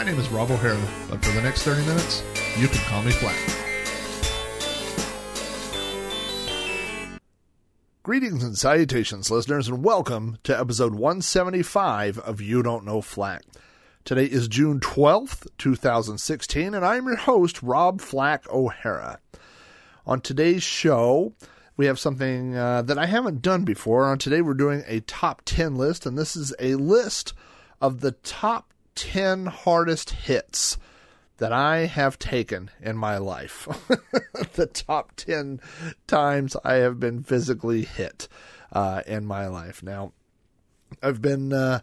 My name is Rob O'Hara, but for the next 30 minutes, you can call me Flack. Greetings and salutations, listeners, and welcome to episode 175 of You Don't Know Flack. Today is June 12th, 2016, and I'm your host, Rob Flack O'Hara. On today's show, we have something uh, that I haven't done before. On today, we're doing a top 10 list, and this is a list of the top 10 hardest hits that I have taken in my life. the top 10 times I have been physically hit uh, in my life. Now, I've been uh,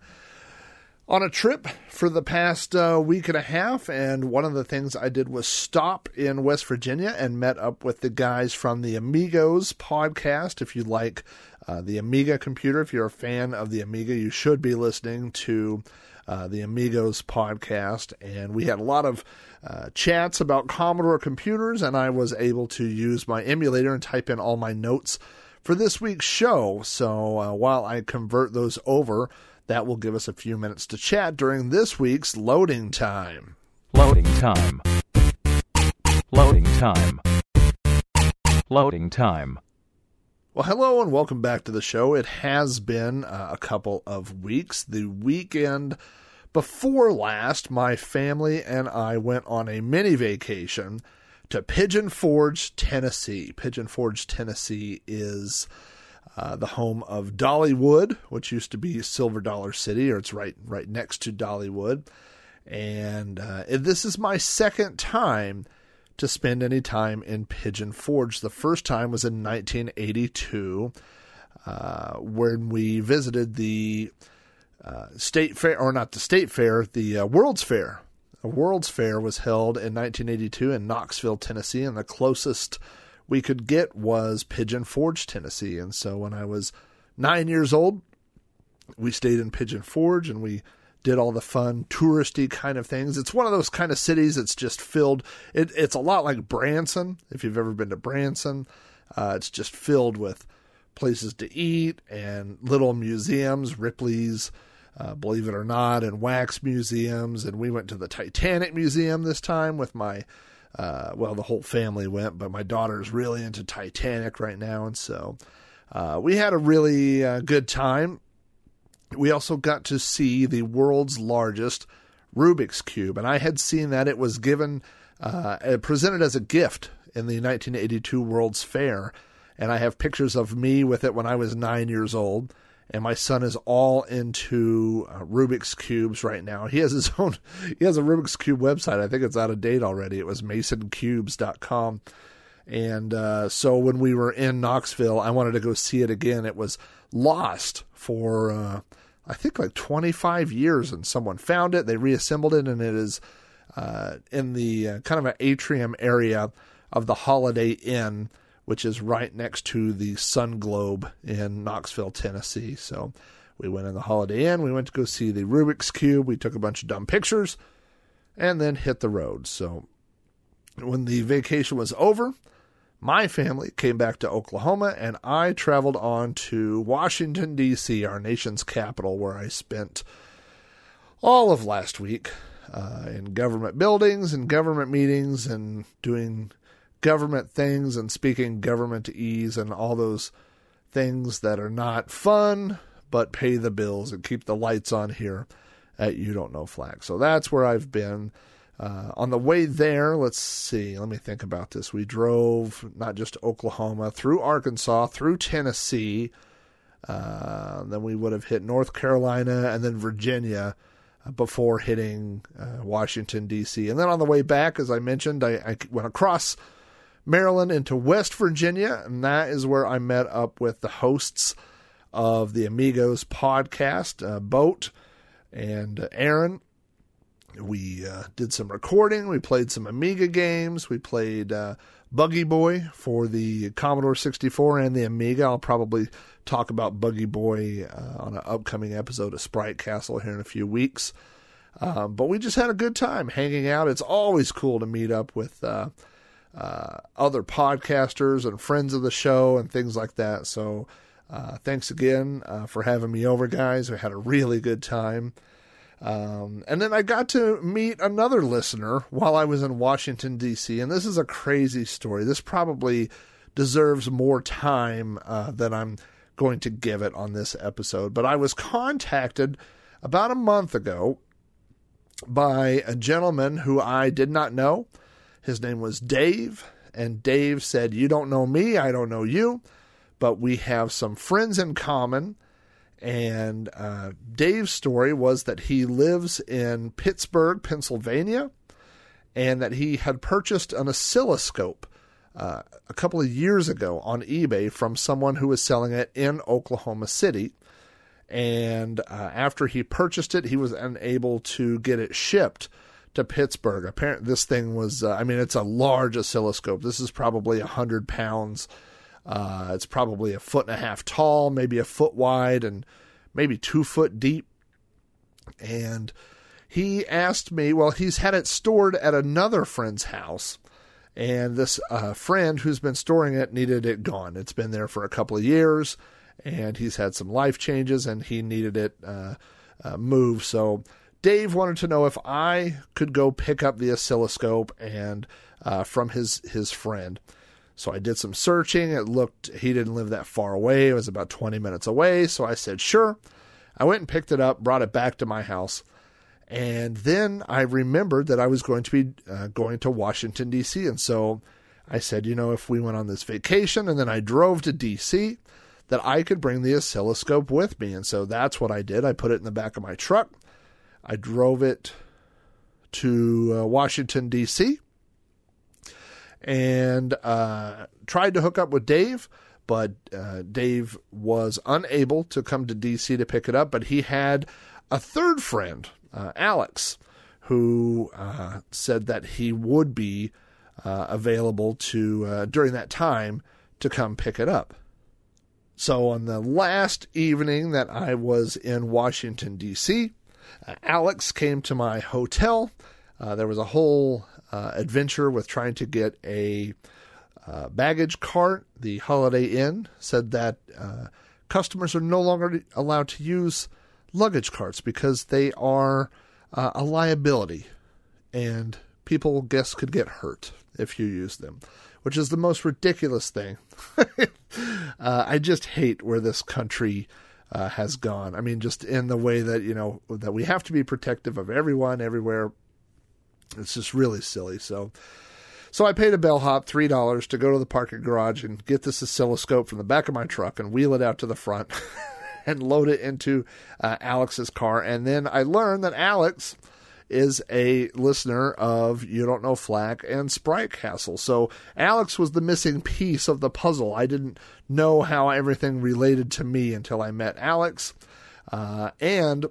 on a trip for the past uh, week and a half, and one of the things I did was stop in West Virginia and met up with the guys from the Amigos podcast. If you like uh, the Amiga computer, if you're a fan of the Amiga, you should be listening to uh, the Amigos podcast. And we had a lot of uh, chats about Commodore computers, and I was able to use my emulator and type in all my notes for this week's show. So uh, while I convert those over, that will give us a few minutes to chat during this week's loading time. Loading time. Loading time. Loading time. Well, hello and welcome back to the show. It has been uh, a couple of weeks. The weekend before last, my family and I went on a mini vacation to Pigeon Forge, Tennessee. Pigeon Forge, Tennessee is uh, the home of Dollywood, which used to be Silver Dollar City, or it's right right next to Dollywood. And uh, this is my second time to spend any time in Pigeon Forge. The first time was in 1982 uh, when we visited the uh, state fair, or not the state fair, the uh, World's Fair. A World's Fair was held in 1982 in Knoxville, Tennessee, and the closest we could get was Pigeon Forge, Tennessee. And so when I was nine years old, we stayed in Pigeon Forge and we did all the fun touristy kind of things. It's one of those kind of cities that's just filled. It, it's a lot like Branson. If you've ever been to Branson, uh, it's just filled with places to eat and little museums, Ripley's, uh, believe it or not, and wax museums. And we went to the Titanic Museum this time with my, uh, well, the whole family went, but my daughter's really into Titanic right now. And so uh, we had a really uh, good time we also got to see the world's largest Rubik's Cube. And I had seen that it was given, uh, presented as a gift in the 1982 World's Fair. And I have pictures of me with it when I was nine years old. And my son is all into uh, Rubik's Cubes right now. He has his own, he has a Rubik's Cube website. I think it's out of date already. It was masoncubes.com. And uh, so when we were in Knoxville, I wanted to go see it again. It was lost for uh, I think like 25 years, and someone found it. They reassembled it, and it is uh, in the uh, kind of an atrium area of the Holiday Inn, which is right next to the Sun Globe in Knoxville, Tennessee. So we went in the Holiday Inn. We went to go see the Rubik's Cube. We took a bunch of dumb pictures, and then hit the road. So when the vacation was over, my family came back to Oklahoma, and I traveled on to Washington, D.C., our nation's capital, where I spent all of last week uh, in government buildings and government meetings and doing government things and speaking government ease and all those things that are not fun but pay the bills and keep the lights on here at You Don't Know Flack. So that's where I've been. Uh, on the way there, let's see, let me think about this. We drove not just Oklahoma, through Arkansas, through Tennessee. Uh, then we would have hit North Carolina and then Virginia before hitting uh, Washington, D.C. And then on the way back, as I mentioned, I, I, went across Maryland into West Virginia, and that is where I met up with the hosts of the Amigos podcast, uh, Boat and Aaron we uh, did some recording. We played some Amiga games. We played uh, Buggy Boy for the Commodore 64 and the Amiga. I'll probably talk about Buggy Boy uh, on an upcoming episode of Sprite Castle here in a few weeks. Um, but we just had a good time hanging out. It's always cool to meet up with uh, uh, other podcasters and friends of the show and things like that. So uh, thanks again for having me over, guys. We had a really good time. Um, and then I got to meet another listener while I was in Washington, D.C. And this is a crazy story. This probably deserves more time uh, than I'm going to give it on this episode. But I was contacted about a month ago by a gentleman who I did not know. His name was Dave. And Dave said, You don't know me, I don't know you, but we have some friends in common and uh, Dave's story was that he lives in Pittsburgh, Pennsylvania, and that he had purchased an oscilloscope uh, a couple of years ago on eBay from someone who was selling it in Oklahoma City. And uh, after he purchased it, he was unable to get it shipped to Pittsburgh. Apparently, this thing was, uh, I mean, it's a large oscilloscope. This is probably 100 pounds uh, it's probably a foot and a half tall, maybe a foot wide, and maybe two foot deep. And he asked me, well, he's had it stored at another friend's house. And this uh, friend who's been storing it needed it gone. It's been there for a couple of years, and he's had some life changes, and he needed it uh, uh, moved. So Dave wanted to know if I could go pick up the oscilloscope and uh, from his his friend. So I did some searching. It looked, he didn't live that far away. It was about 20 minutes away. So I said, sure. I went and picked it up, brought it back to my house. And then I remembered that I was going to be uh, going to Washington, D.C. And so I said, you know, if we went on this vacation and then I drove to D.C., that I could bring the oscilloscope with me. And so that's what I did. I put it in the back of my truck. I drove it to uh, Washington, D.C and uh, tried to hook up with Dave, but uh, Dave was unable to come to DC to pick it up. But he had a third friend, uh, Alex, who uh, said that he would be uh, available to uh, during that time to come pick it up. So on the last evening that I was in Washington D.C., Alex came to my hotel. there was a whole uh, adventure with trying to get a uh, baggage cart. The Holiday Inn said that uh, customers are no longer allowed to use luggage carts because they are uh, a liability and people, guests, could get hurt if you use them, which is the most ridiculous thing. Uh, I just hate where this country. Uh, has gone. I mean, just in the way that you know that we have to be protective of everyone, everywhere, it's just really silly. So, so I paid a bellhop three dollars to go to the parking garage and get this oscilloscope from the back of my truck and wheel it out to the front and load it into uh, Alex's car. And then I learned that Alex is a listener of You Don't Know Flack and Sprite Castle. So Alex was the missing piece of the puzzle. I didn't know how everything related to me until I met Alex. Uh, and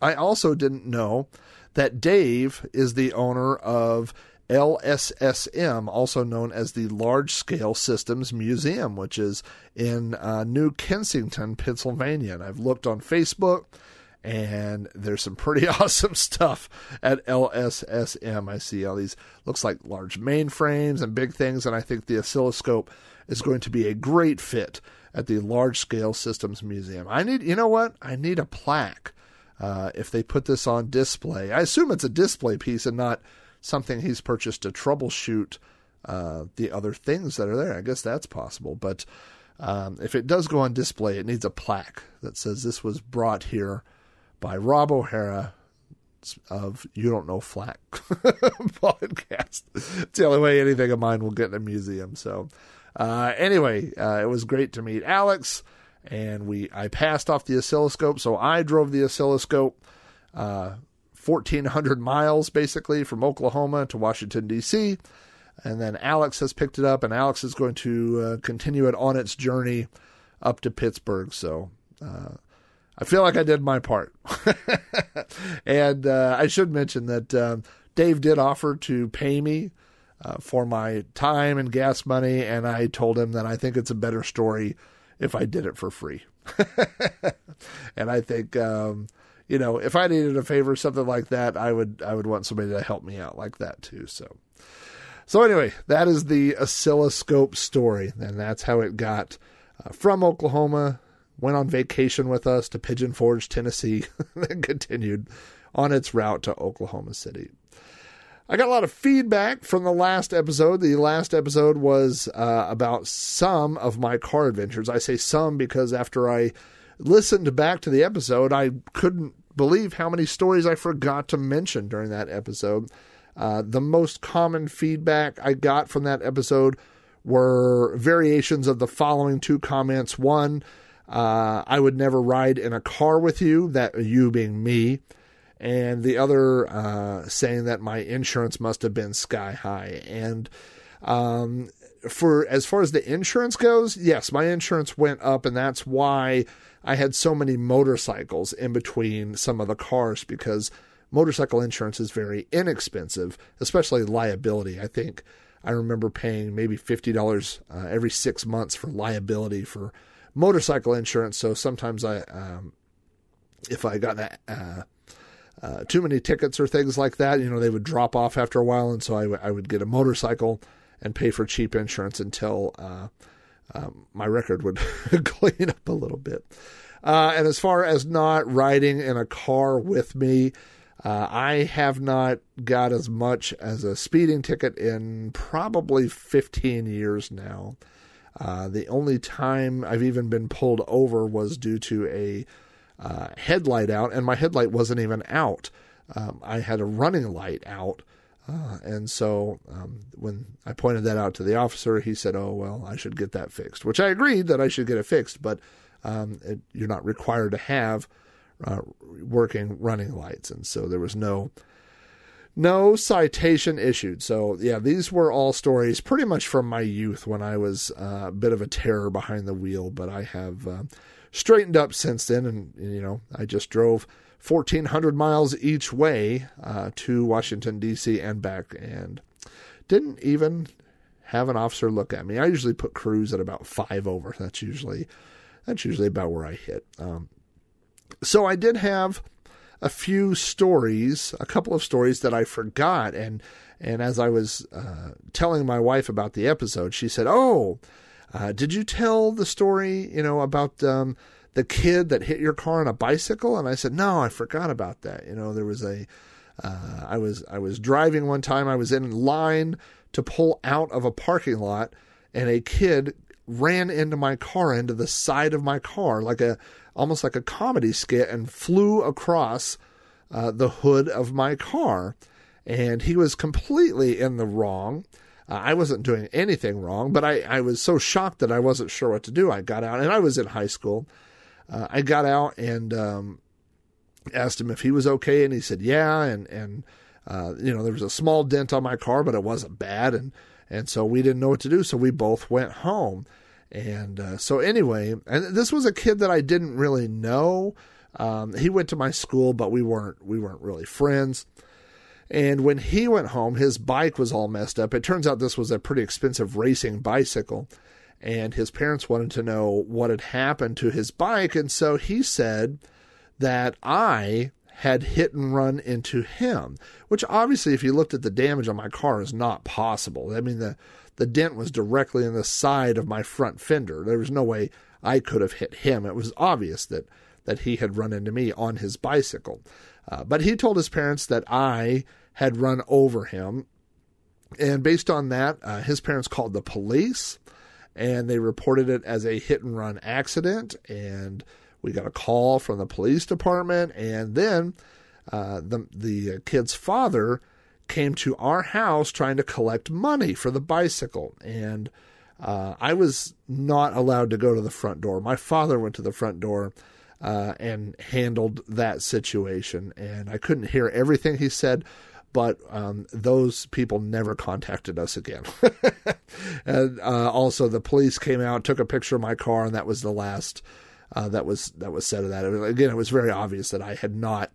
I also didn't know that Dave is the owner of LSSM, also known as the Large Scale Systems Museum, which is in uh, New Kensington, Pennsylvania. And I've looked on Facebook, and there's some pretty awesome stuff at LSSM. I see all these, looks like large mainframes and big things, and I think the oscilloscope is going to be a great fit at the Large Scale Systems Museum. I need, you know what? I need a plaque uh, if they put this on display. I assume it's a display piece and not something he's purchased to troubleshoot uh, the other things that are there. I guess that's possible. But um, if it does go on display, it needs a plaque that says this was brought here by Rob O'Hara of You Don't Know Flack podcast. It's the only way anything of mine will get in a museum. So, uh, anyway, uh, it was great to meet Alex and we I passed off the oscilloscope. So I drove the oscilloscope uh, 1,400 miles basically from Oklahoma to Washington D.C. And then Alex has picked it up, and Alex is going to uh, continue it on its journey up to Pittsburgh. So uh, I feel like I did my part. and uh, I should mention that um, Dave did offer to pay me uh, for my time and gas money, and I told him that I think it's a better story if I did it for free. and I think, um, you know, if I needed a favor, something like that, I would I would want somebody to help me out like that too. So, so anyway, that is the oscilloscope story, and that's how it got uh, from Oklahoma went on vacation with us to Pigeon Forge, Tennessee, then continued on its route to Oklahoma City. I got a lot of feedback from the last episode. The last episode was uh, about some of my car adventures. I say some because after I listened back to the episode, I couldn't believe how many stories I forgot to mention during that episode. Uh, the most common feedback I got from that episode were variations of the following two comments. One, uh, I would never ride in a car with you, that you being me. And the other uh, saying that my insurance must have been sky high. And um, for as far as the insurance goes, yes, my insurance went up, and that's why I had so many motorcycles in between some of the cars because motorcycle insurance is very inexpensive, especially liability. I think I remember paying maybe fifty dollars uh, every six months for liability for motorcycle insurance. So sometimes I, um, if I got that. uh, uh, too many tickets or things like that, you know, they would drop off after a while, and so I, w- I would get a motorcycle and pay for cheap insurance until uh, um, my record would clean up a little bit. Uh, and as far as not riding in a car with me, uh, I have not got as much as a speeding ticket in probably 15 years now. Uh, the only time I've even been pulled over was due to a uh, headlight out, and my headlight wasn't even out. Um, I had a running light out. Uh, and so um, when I pointed that out to the officer, he said, Oh, well, I should get that fixed, which I agreed that I should get it fixed, but um, it, you're not required to have uh, working running lights. And so there was no no citation issued. So, yeah, these were all stories pretty much from my youth when I was uh, a bit of a terror behind the wheel, but I have uh, straightened up since then. And, you know, I just drove 1,400 miles each way uh, to Washington, D.C. and back, and didn't even have an officer look at me. I usually put cruise at about five over. That's usually that's usually about where I hit. Um, so I did have a few stories, a couple of stories that I forgot, and and as I was uh, telling my wife about the episode, she said, "Oh, uh, did you tell the story? You know about um, the kid that hit your car on a bicycle?" And I said, "No, I forgot about that. You know, there was a uh, I was I was driving one time. I was in line to pull out of a parking lot, and a kid ran into my car, into the side of my car, like a almost like a comedy skit, and flew across uh, the hood of my car. And he was completely in the wrong. Uh, I wasn't doing anything wrong, but I, I was so shocked that I wasn't sure what to do. I got out, and I was in high school. Uh, I got out and um, asked him if he was okay, and he said, "Yeah." And and uh, you know, there was a small dent on my car, but it wasn't bad, and and so we didn't know what to do. So we both went home. And uh, so anyway, and this was a kid that I didn't really know. Um, he went to my school, but we weren't we weren't really friends. And when he went home, his bike was all messed up. It turns out this was a pretty expensive racing bicycle, and his parents wanted to know what had happened to his bike, and so he said that I had hit and run into him, which obviously, if you looked at the damage on my car, is not possible. I mean, the, the dent was directly in the side of my front fender. There was no way I could have hit him. It was obvious that, that he had run into me on his bicycle. Uh, but he told his parents that I had run over him. And based on that, uh, his parents called the police and they reported it as a hit and run accident. And we got a call from the police department, and then uh, the the kid's father came to our house trying to collect money for the bicycle, and uh, I was not allowed to go to the front door. My father went to the front door uh, and handled that situation, and I couldn't hear everything he said. But um, those people never contacted us again. and uh, also, the police came out, took a picture of my car, and that was the last uh, that was that was said of that. Again, it was very obvious that I had not,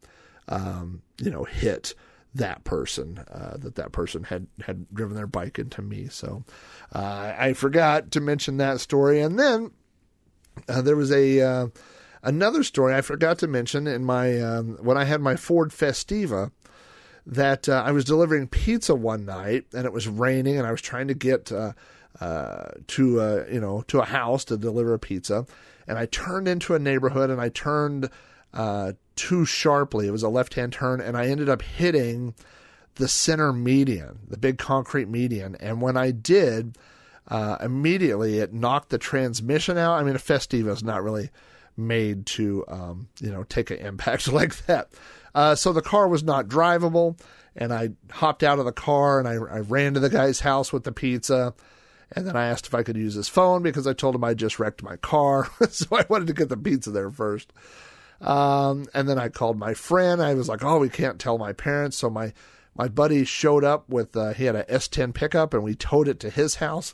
um, you know, hit that person. Uh, that that person had had driven their bike into me. So uh, I forgot to mention that story, and then uh, there was a uh, another story I forgot to mention in my um, when I had my Ford Festiva that uh, I was delivering pizza one night and it was raining and I was trying to get uh, uh, to uh, you know to a house to deliver a pizza and I turned into a neighborhood and I turned uh, too sharply. It was a left hand turn and I ended up hitting the center median, the big concrete median. And when I did, uh, immediately it knocked the transmission out. I mean, a Festiva is not really made to, um, you know, take an impact like that. Uh, so the car was not drivable, and I hopped out of the car and I, I ran to the guy's house with the pizza. And then I asked if I could use his phone because I told him I just wrecked my car. so I wanted to get the pizza there first. Um, and then I called my friend. I was like, "Oh, we can't tell my parents." So my my buddy showed up with uh, he had a S10 pickup, and we towed it to his house.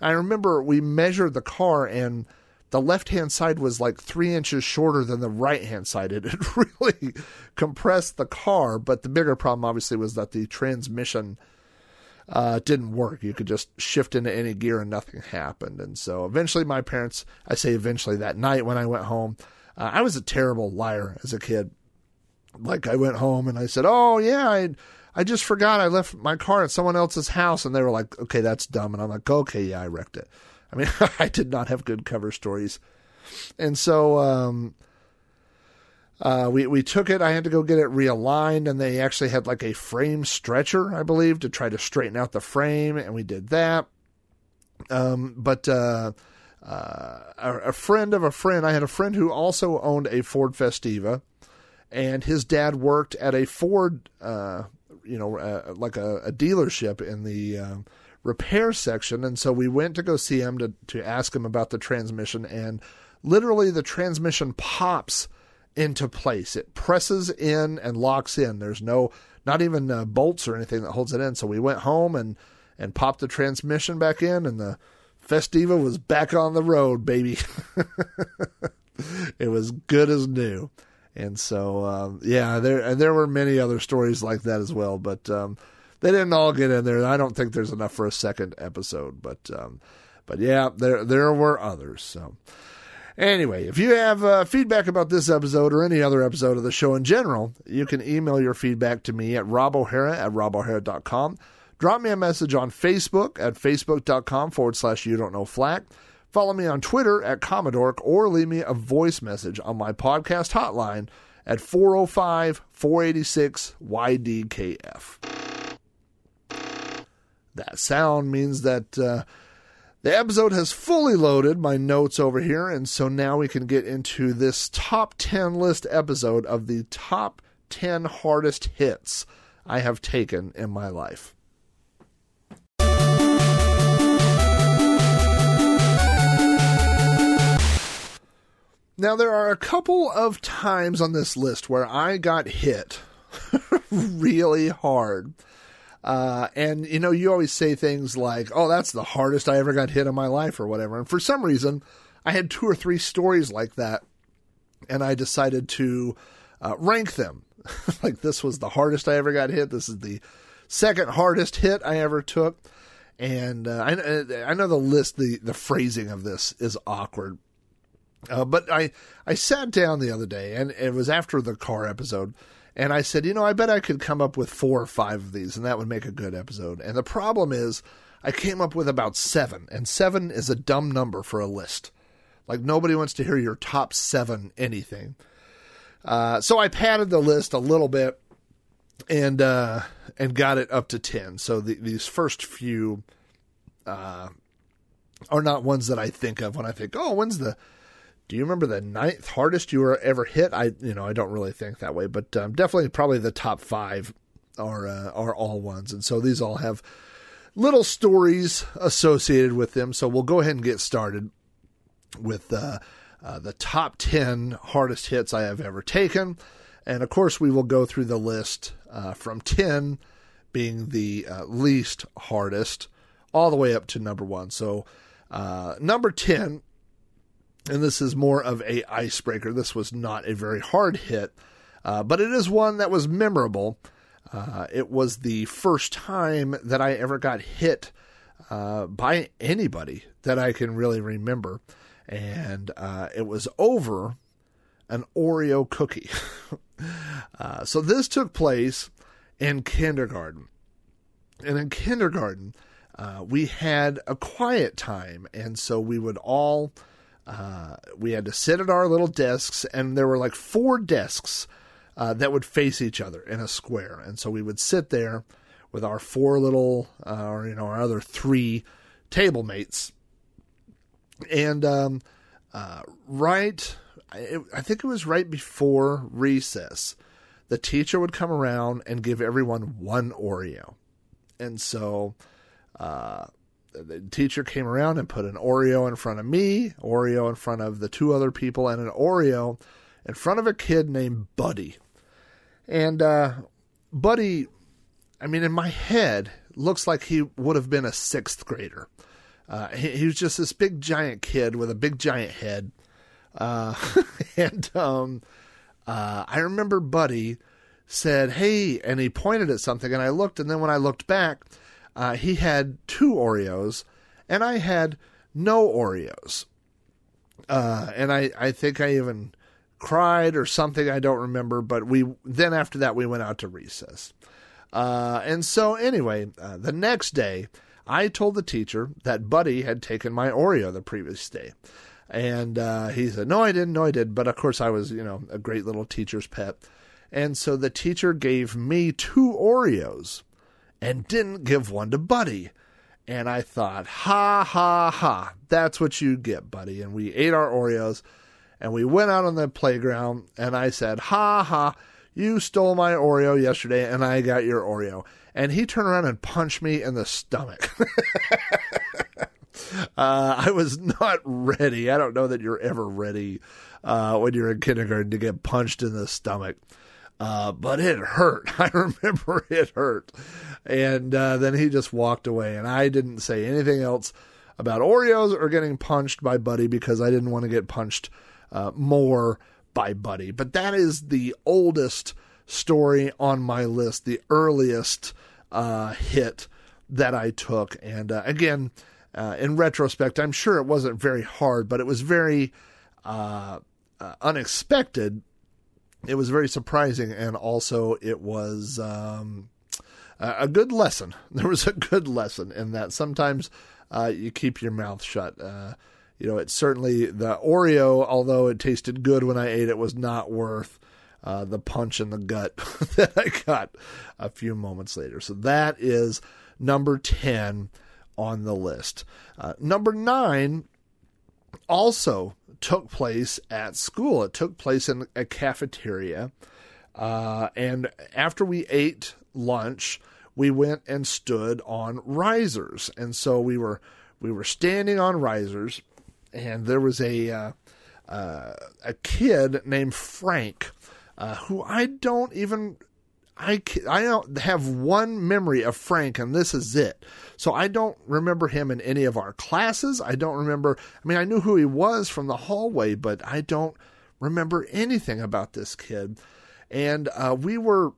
I remember we measured the car, and the left hand side was like three inches shorter than the right hand side. It had really compressed the car, but the bigger problem obviously was that the transmission uh, didn't work. You could just shift into any gear and nothing happened. And so eventually, my parents, I say eventually that night when I went home, uh, I was a terrible liar as a kid. Like I went home and I said, "Oh yeah, I I just forgot I left my car at someone else's house," and they were like, "Okay, that's dumb." And I'm like, "Okay, yeah, I wrecked it." I mean, I did not have good cover stories, and so um, uh, we we took it. I had to go get it realigned, and they actually had like a frame stretcher, I believe, to try to straighten out the frame, and we did that. Um, but uh, uh, a, friend of a friend, I had a friend who also owned a Ford Festiva, and his dad worked at a Ford, uh, you know, uh, like a, a dealership in the um, repair section, and so we went to go see him to to ask him about the transmission, and literally the transmission pops into place. It presses in and locks in. There's no, not even uh, bolts or anything that holds it in. So we went home and and popped the transmission back in, and the Festiva was back on the road, baby. it was good as new. And so, um, yeah, there and there were many other stories like that as well, but um, they didn't all get in there. I don't think there's enough for a second episode, but um, but yeah, there there were others. So. Anyway, if you have uh, feedback about this episode or any other episode of the show in general, you can email your feedback to me at robohara at robohara.com. Drop me a message on Facebook at facebook.com forward slash you don't know flack. Follow me on Twitter at Commodore or leave me a voice message on my podcast hotline at 405 486 YDKF. That sound means that. Uh, the episode has fully loaded my notes over here, and so now we can get into this top 10 list episode of the top 10 hardest hits I have taken in my life. Now, there are a couple of times on this list where I got hit really hard. Uh, and you know, you always say things like, "Oh, that's the hardest I ever got hit in my life," or whatever. And for some reason, I had two or three stories like that, and I decided to uh, rank them. like this was the hardest I ever got hit. This is the second hardest hit I ever took. And uh, I, I know the list, the the phrasing of this is awkward. Uh, but I I sat down the other day, and it was after the car episode. And I said, you know, I bet I could come up with four or five of these, and that would make a good episode. And the problem is, I came up with about seven, and seven is a dumb number for a list. Like, nobody wants to hear your top seven anything. Uh, so I padded the list a little bit and uh, and got it up to 10. So the, these first few uh, are not ones that I think of when I think, oh, when's the do you remember the ninth hardest you were ever hit? I you know I don't really think that way, but um, definitely probably the top five are uh, are all ones, and so these all have little stories associated with them. So we'll go ahead and get started with uh, uh, the top ten hardest hits I have ever taken, and of course we will go through the list uh, from ten being the uh, least hardest all the way up to number one. So uh, number ten and this is more of a icebreaker. This was not a very hard hit, uh, but it is one that was memorable. Uh, it was the first time that I ever got hit uh, by anybody that I can really remember, and uh, it was over an Oreo cookie. Uh, so this took place in kindergarten, and in kindergarten. Uh, we had a quiet time, and so we would all uh, we had to sit at our little desks, and there were like four desks uh, that would face each other in a square. And so we would sit there with our four little, uh, or you know, our other three table mates. And um, uh, right, I, I think it was right before recess, the teacher would come around and give everyone one Oreo. And so uh, the teacher came around and put an Oreo in front of me, Oreo in front of the two other people, and an Oreo in front of a kid named Buddy. And uh, Buddy, I mean, in my head, looks like he would have been a sixth grader. Uh, he, he, was just this big giant kid with a big giant head. Uh, and um, uh, I remember Buddy said, Hey, and he pointed at something, and I looked, and then when I looked back, uh, he had two Oreos, and I had no Oreos. Uh, and I, I think I even cried or something. I don't remember. But we then after that we went out to recess. Uh, and so anyway, uh, the next day I told the teacher that Buddy had taken my Oreo the previous day. And uh, he said, No, I didn't. No, I did. But of course, I was, you know, a great little teacher's pet. And so the teacher gave me two Oreos and didn't give one to Buddy. And I thought, ha, ha, ha, that's what you get, Buddy. And we ate our Oreos and we went out on the playground and I said, Ha ha, you stole my Oreo yesterday and I got your Oreo. And he turned around and punched me in the stomach. uh, I was not ready. I don't know that you're ever ready uh, when you're in kindergarten to get punched in the stomach. Uh, but it hurt. I remember it hurt. And uh, then he just walked away, and I didn't say anything else about Oreos or getting punched by Buddy because I didn't want to get punched uh, more by Buddy. But that is the oldest story on my list, the earliest uh, hit that I took. And uh, again, uh, in retrospect, I'm sure it wasn't very hard, but it was very uh, uh, unexpected. It was very surprising, and also it was um, a good lesson. There was a good lesson in that. Sometimes you keep your mouth shut you know, it certainly the Oreo, although it tasted good when I ate it, was not worth uh, the punch in the gut that I got a few moments later. So that is number ten on the list. Uh, number nine also took place at school. It took place in a cafeteria, uh, and after we ate lunch, we went and stood on risers, and so we were we were standing on risers and there was a uh, uh, a kid named Frank uh, who I don't even I I don't have one memory of Frank, and this is it. So I don't remember him in any of our classes. I don't remember. I mean, I knew who he was from the hallway, but I don't remember anything about this kid. And uh, we were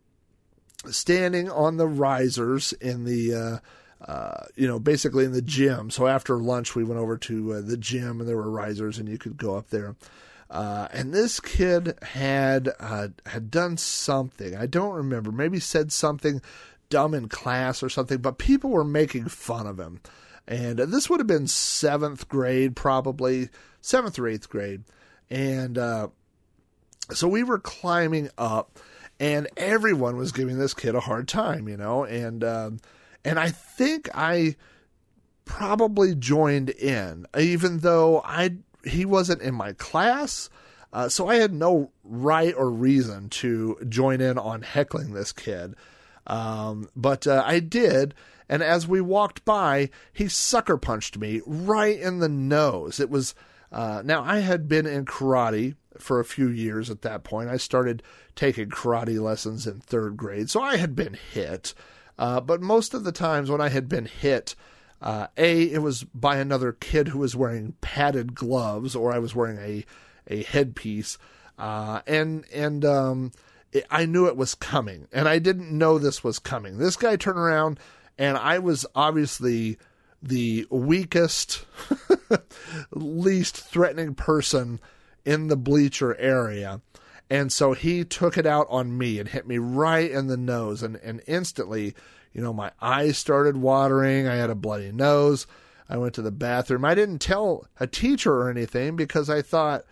standing on the risers in the uh, uh, you know, basically in the gym. So after lunch, we went over to uh, the gym and there were risers and you could go up there. Uh, and this kid had uh, had done something. I don't remember. Maybe said something dumb in class or something. But people were making fun of him. And this would have been seventh grade, probably seventh or eighth grade. And uh, so we were climbing up, and everyone was giving this kid a hard time, you know. And um, and I think I probably joined in, even though I he wasn't in my class. Uh, so I had no right or reason to join in on heckling this kid. Um, but uh, I did. And as we walked by, he sucker punched me right in the nose. It was, uh, now I had been in karate for a few years at that point. I started taking karate lessons in third grade. So I had been hit. Uh, but most of the times when I had been hit, Uh, a, it was by another kid who was wearing padded gloves, or I was wearing a a headpiece, uh, and and um, it, I knew it was coming, and I didn't know this was coming. This guy turned around, and I was obviously the weakest, least threatening person in the bleacher area. And so he took it out on me and hit me right in the nose. And, and instantly, you know, my eyes started watering. I had a bloody nose. I went to the bathroom. I didn't tell a teacher or anything because I thought,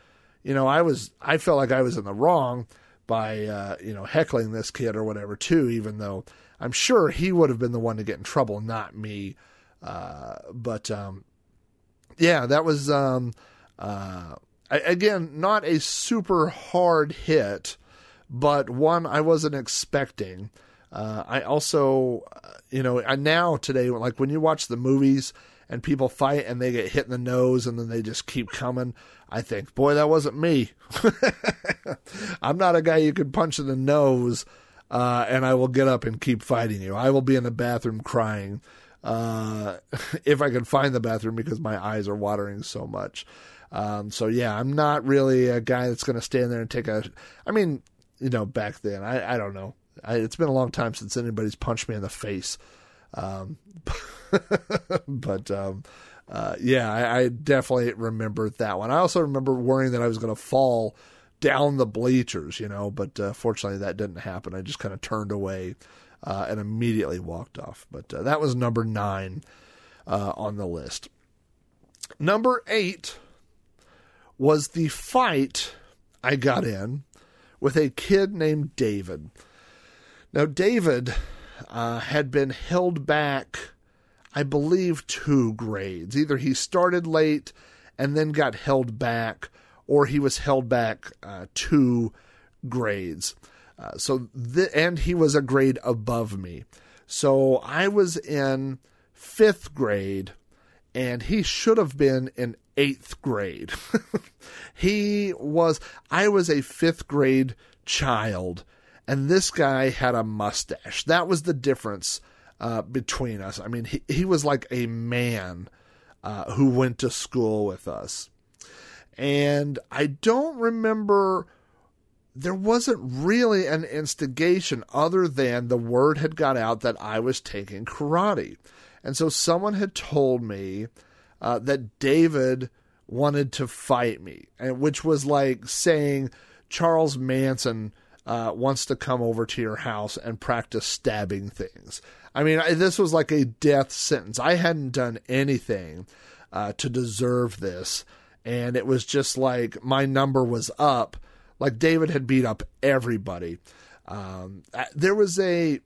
you know, I was, I felt like I was in the wrong by, uh, you know, heckling this kid or whatever, too, even though I'm sure he would have been the one to get in trouble, not me. Uh, but, um, yeah, that was, um, uh, again, not a super hard hit, but one I wasn't expecting. Uh, I also, uh, you know, I now today, like when you watch the movies and people fight and they get hit in the nose and then they just keep coming, I think, boy, that wasn't me. I'm not a guy you could punch in the nose uh, and I will get up and keep fighting you. I will be in the bathroom crying uh, if I can find the bathroom because my eyes are watering so much. Um, so yeah, I'm not really a guy that's going to stand there and take a. I mean, you know, back then, I, I don't know. I, it's been a long time since anybody's punched me in the face. Um, but um, uh, yeah, I, I, definitely remember that one. I also remember worrying that I was going to fall down the bleachers, you know, but uh, fortunately that didn't happen. I just kind of turned away uh, and immediately walked off. But uh, that was number nine uh, on the list. Number eight was the fight I got in with a kid named David. Now, David uh, had been held back, I believe, two grades. Either he started late and then got held back, or he was held back uh, two grades. Uh, so, th- and he was a grade above me. So I was in fifth grade, and he should have been in eighth grade. he was, I was a fifth grade child, and this guy had a mustache. That was the difference uh, between us. I mean, he, he was like a man uh, who went to school with us. And I don't remember, there wasn't really an instigation other than the word had got out that I was taking karate. And so someone had told me uh, that David wanted to fight me, and which was like saying Charles Manson uh, wants to come over to your house and practice stabbing things. I mean, I, this was like a death sentence. I hadn't done anything uh, to deserve this, and it was just like my number was up. Like David had beat up everybody. Um, there was a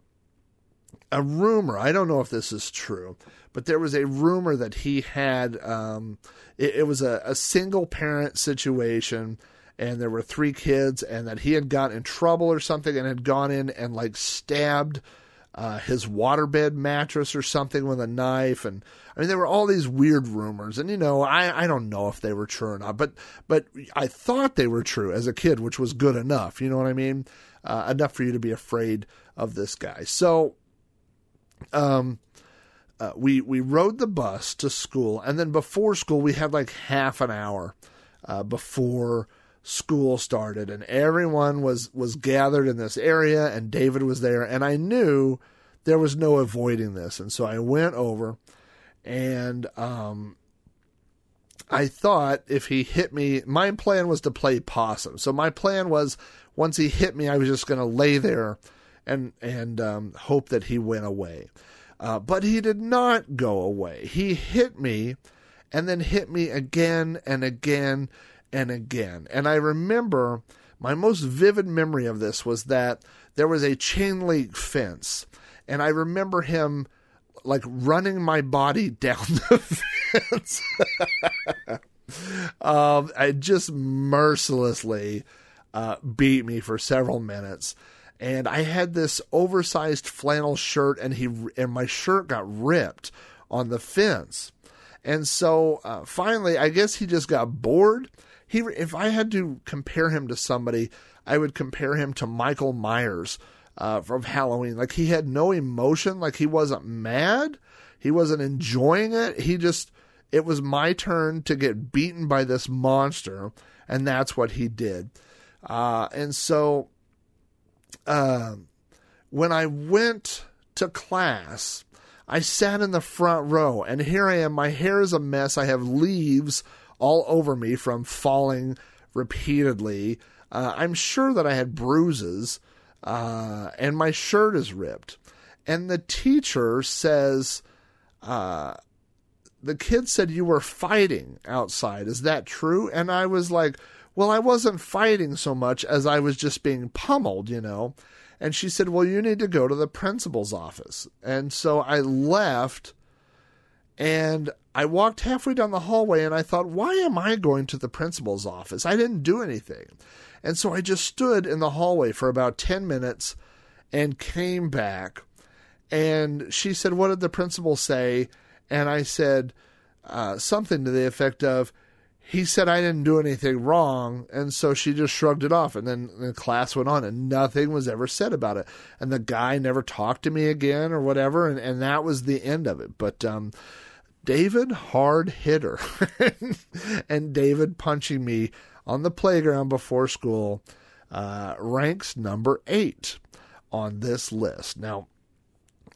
a rumor. I don't know if this is true, but there was a rumor that he had. Um, it, it, was a, a single parent situation, and there were three kids, and that he had got in trouble or something, and had gone in and like stabbed uh, his waterbed mattress or something with a knife, and I mean there were all these weird rumors, and you know I I don't know if they were true or not, but but I thought they were true as a kid, which was good enough. You know what I mean? Uh, enough for you to be afraid of this guy. So um, uh, we we rode the bus to school, and then before school we had like half an hour uh, before school started, and everyone was was gathered in this area, and David was there, and I knew there was no avoiding this, and so I went over, and um, I thought if he hit me, my plan was to play possum. So my plan was once he hit me, I was just going to lay there and and um, hope that he went away. Uh, but he did not go away. He hit me, and then hit me again and again and again. And I remember my most vivid memory of this was that there was a chain link fence, and I remember him like running my body down the fence. um, I just mercilessly uh, beat me for several minutes and I had this oversized flannel shirt, and he and my shirt got ripped on the fence. And so uh, finally, I guess he just got bored. He, if I had to compare him to somebody, I would compare him to Michael Myers uh, from Halloween. Like he had no emotion, like he wasn't mad. He wasn't enjoying it. He just, it was my turn to get beaten by this monster, and that's what he did. Uh, and so, uh, when I went to class, I sat in the front row, and here I am. My hair is a mess. I have leaves all over me from falling repeatedly. Uh, I'm sure that I had bruises, uh, and my shirt is ripped. And the teacher says, uh, the kid said you were fighting outside. Is that true? And I was like, well, I wasn't fighting so much as I was just being pummeled, you know. And she said, well, you need to go to the principal's office. And so I left and I walked halfway down the hallway and I thought, why am I going to the principal's office? I didn't do anything. And so I just stood in the hallway for about 10 minutes and came back. And she said, What did the principal say? And I said uh, something to the effect of, he said I didn't do anything wrong, and so she just shrugged it off. And then the class went on, and nothing was ever said about it. And the guy never talked to me again or whatever, and, and that was the end of it. But um, David, hard hitter, and David punching me on the playground before school, uh, ranks number eight on this list. Now,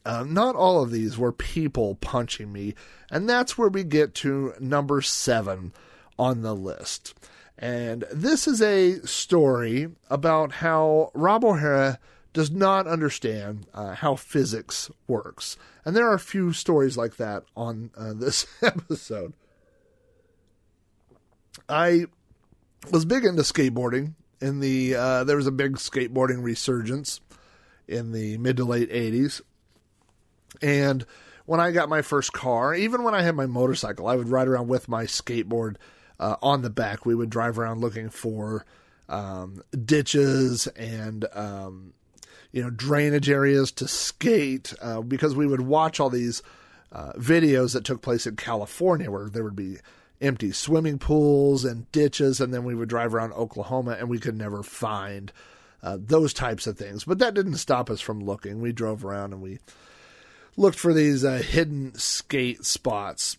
uh, not all of these were people punching me, and that's where we get to number seven on the list. And this is a story about how Rob O'Hara does not understand uh, how physics works. And there are a few stories like that on uh, this episode. I was big into skateboarding in the uh, there was a big skateboarding resurgence in the mid to late 80s and when I got my first car, even when I had my motorcycle, I would ride around with my skateboard uh, on the back. We would drive around looking for um, ditches and um, you know drainage areas to skate uh, because we would watch all these uh, videos that took place in California where there would be empty swimming pools and ditches, and then we would drive around Oklahoma and we could never find uh, those types of things. But that didn't stop us from looking. We drove around and we looked for these uh, hidden skate spots.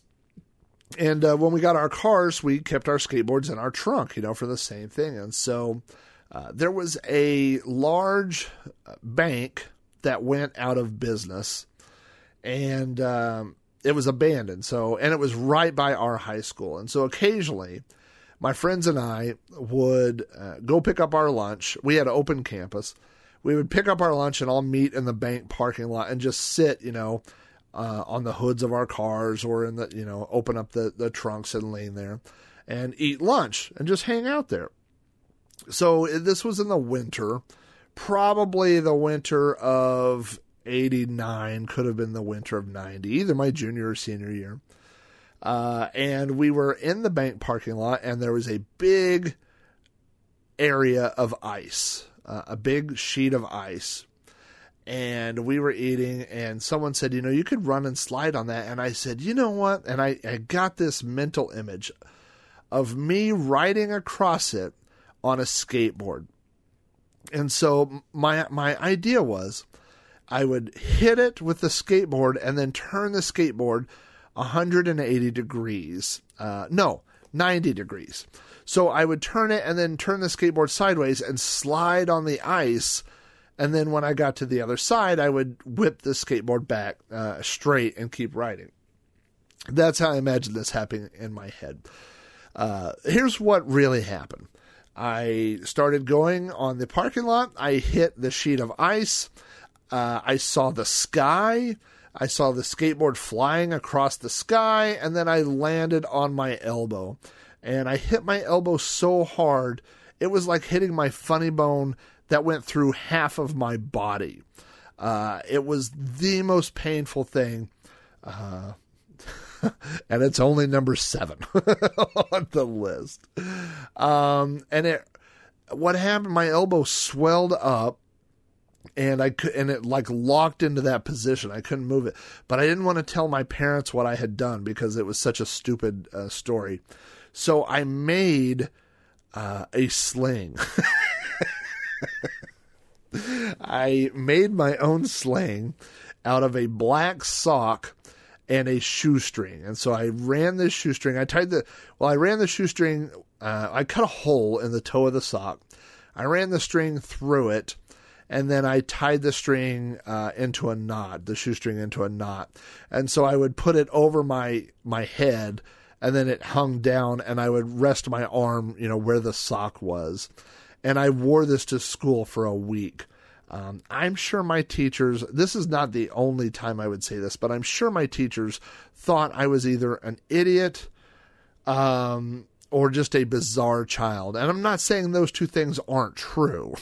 And uh, when we got our cars, we kept our skateboards in our trunk, you know, for the same thing. And so uh, there was a large uh, bank that went out of business, and um, it was abandoned. So, and it was right by our high school. And so occasionally, my friends and I would uh, go pick up our lunch. We had an open campus we would pick up our lunch and all meet in the bank parking lot and just sit, you know, uh, on the hoods of our cars or in the, you know, open up the, the trunks and lean there and eat lunch and just hang out there. So this was in the winter, probably the winter of 89, could have been the winter of 90, either my junior or senior year. Uh, and we were in the bank parking lot and there was a big area of ice uh, a big sheet of ice. And we were eating and someone said you know you could run and slide on that. And i said you know what? And i, I got this mental image of me riding across it on a skateboard and so my my idea was i would hit it with the skateboard and then turn the skateboard 180 degrees uh, no 90 degrees so I would turn it and then turn the skateboard sideways and slide on the ice. And then when I got to the other side, I would whip the skateboard back uh, straight and keep riding. That's how I imagine this happening in my head. Uh, here's what really happened. I started going on the parking lot. I hit the sheet of ice. Uh, I saw the sky. I saw the skateboard flying across the sky, and then I landed on my elbow and I hit my elbow so hard, it was like hitting my funny bone that went through half of my body. Uh, it was the most painful thing. Uh, and it's only number seven on the list. Um, and it, what happened? My elbow swelled up, and I could, and it like locked into that position. I couldn't move it, but I didn't want to tell my parents what I had done because it was such a stupid uh, story. So I made uh, a sling. I made my own sling out of a black sock and a shoestring. And so I ran this shoestring. I tied the, well, I ran the shoestring, uh, I cut a hole in the toe of the sock. I ran the string through it and then I tied the string uh, into a knot, the shoestring into a knot, and so I would put it over my my head, and then it hung down, and I would rest my arm, you know, where the sock was, and I wore this to school for a week. Um, I'm sure my teachers, this is not the only time I would say this, but I'm sure my teachers thought I was either an idiot um, or just a bizarre child. And I'm not saying those two things aren't true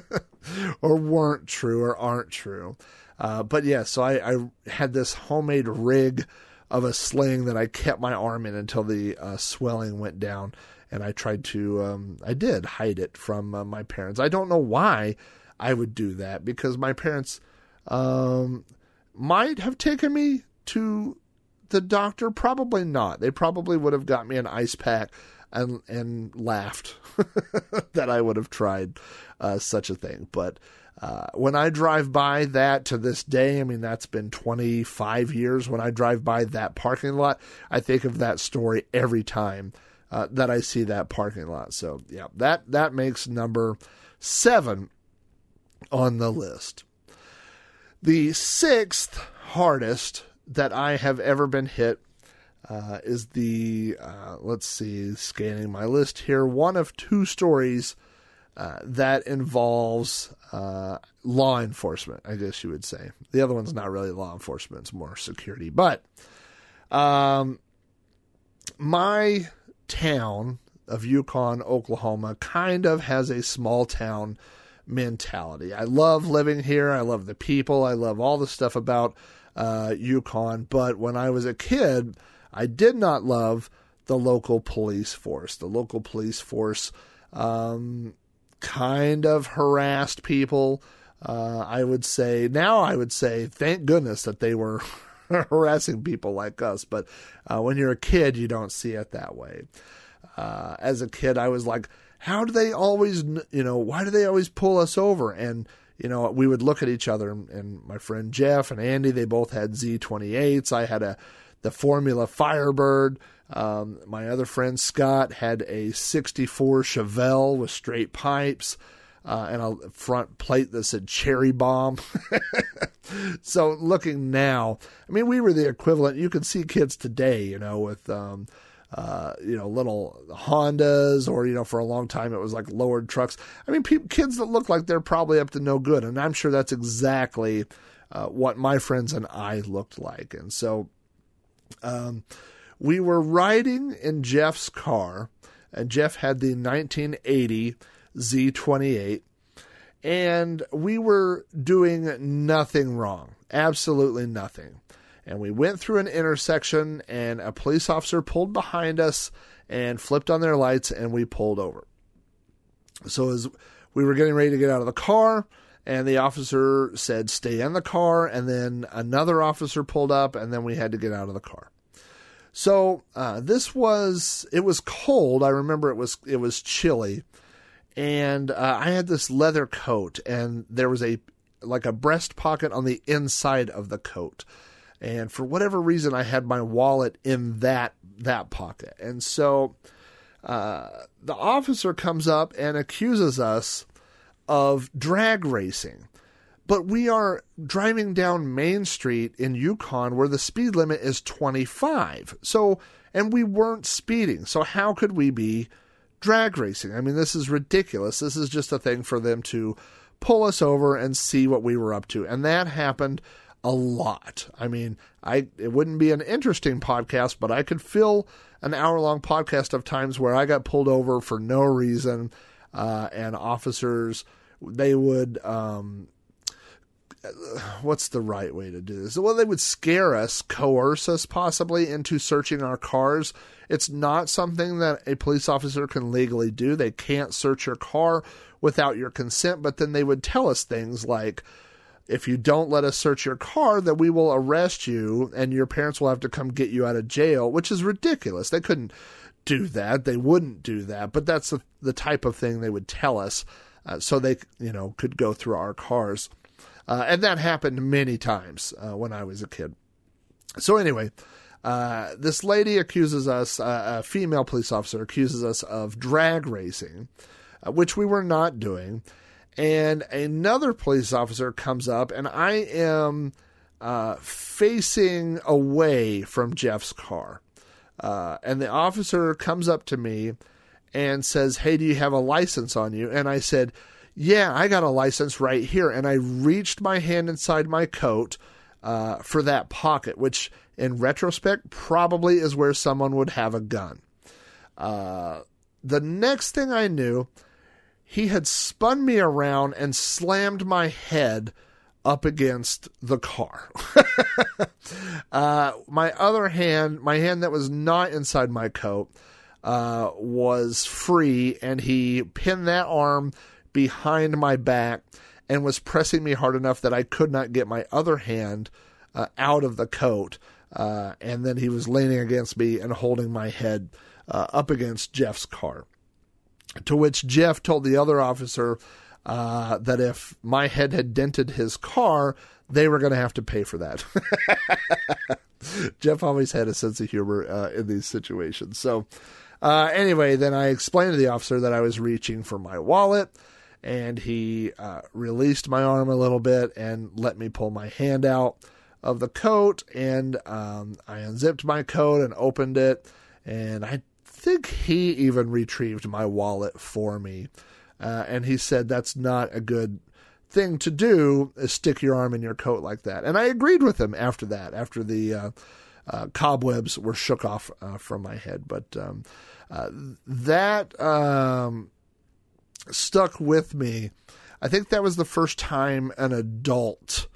or weren't true or aren't true. Uh, but yeah, so I, I, had this homemade rig of a sling that I kept my arm in until the uh, swelling went down. And I tried to, um, I did hide it from uh, my parents. I don't know why I would do that because my parents um, might have taken me to the doctor. Probably not. They probably would have got me an ice pack and and laughed that I would have tried uh, such a thing. But uh, when I drive by that to this day, I mean that's been 25 years. When I drive by that parking lot, I think of that story every time uh, that I see that parking lot. So yeah, that that makes number seven on the list. The sixth hardest that I have ever been hit uh, is the, uh, let's see, scanning my list here, one of two stories uh, that involves uh, law enforcement, I guess you would say. The other one's not really law enforcement, it's more security. But um, my town of Yukon, Oklahoma, kind of has a small town mentality. I love living here. I love the people. I love all the stuff about uh, Yukon. But when I was a kid, I did not love the local police force. The local police force um, kind of harassed people. Uh, I would say now I would say thank goodness that they were harassing people like us. But uh, when you're a kid, you don't see it that way. Uh, as a kid, I was like, how do they always, you know, why do they always pull us over? And, you know, we would look at each other and, my friend Jeff and Andy, they both had Z28s. I had a, the Formula Firebird. Um, my other friend Scott had a 64 Chevelle with straight pipes. Uh, and a front plate that said cherry bomb. so looking now, I mean, we were the equivalent. You can see kids today, you know, with um, uh, you know, little Hondas, or you know, for a long time it was like lowered trucks. I mean, pe- kids that look like they're probably up to no good, and I'm sure that's exactly uh, what my friends and I looked like. And so, um, we were riding in Jeff's car, and Jeff had the 1980 Z28, and we were doing nothing wrong, absolutely nothing and we went through an intersection and a police officer pulled behind us and flipped on their lights and we pulled over. So as we were getting ready to get out of the car and the officer said stay in the car and then another officer pulled up and then we had to get out of the car. So uh, this was it was cold. I remember it was it was chilly, and uh, I had this leather coat, and there was a like a breast pocket on the inside of the coat and for whatever reason I had my wallet in that that pocket. And so uh, the officer comes up and accuses us of drag racing. But we are driving down Main Street in Yukon where the speed limit is 25. So, and we weren't speeding. So, how could we be drag racing? I mean, this is ridiculous. This is just a thing for them to pull us over and see what we were up to. And that happened a lot. I mean, I it wouldn't be an interesting podcast, but I could fill an hour long podcast of times where I got pulled over for no reason, uh, and officers they would um, what's the right way to do this? Well, they would scare us, coerce us possibly into searching our cars. It's not something that a police officer can legally do. They can't search your car without your consent, but then they would tell us things like, if you don't let us search your car, then we will arrest you and your parents will have to come get you out of jail, which is ridiculous. They couldn't do that. They wouldn't do that, but that's the, the type of thing they would tell us uh, so they, you know, could go through our cars. Uh, and that happened many times uh, when I was a kid. So anyway, uh, this lady accuses us, uh, a female police officer accuses us of drag racing, uh, which we were not doing. And another police officer comes up, and I am uh, facing away from Jeff's car. Uh, and the officer comes up to me and says, Hey, do you have a license on you? And I said, Yeah, I got a license right here. And I reached my hand inside my coat uh, for that pocket, which in retrospect probably is where someone would have a gun. Uh, the next thing I knew, he had spun me around and slammed my head up against the car. uh, my other hand, my hand that was not inside my coat, uh, was free, and he pinned that arm behind my back and was pressing me hard enough that I could not get my other hand uh, out of the coat. Uh, and then he was leaning against me and holding my head uh, up against Jeff's car. To which Jeff told the other officer uh, that if my head had dented his car, they were going to have to pay for that. Jeff always had a sense of humor uh, in these situations. So, uh, anyway, then I explained to the officer that I was reaching for my wallet, and he uh, released my arm a little bit and let me pull my hand out of the coat. And um, I unzipped my coat and opened it, and I think he even retrieved my wallet for me. Uh, and he said that's not a good thing to do is stick your arm in your coat like that. And I agreed with him after that, after the uh, uh, cobwebs were shook off uh, from my head. But um, uh, that um, stuck with me. I think that was the first time an adult,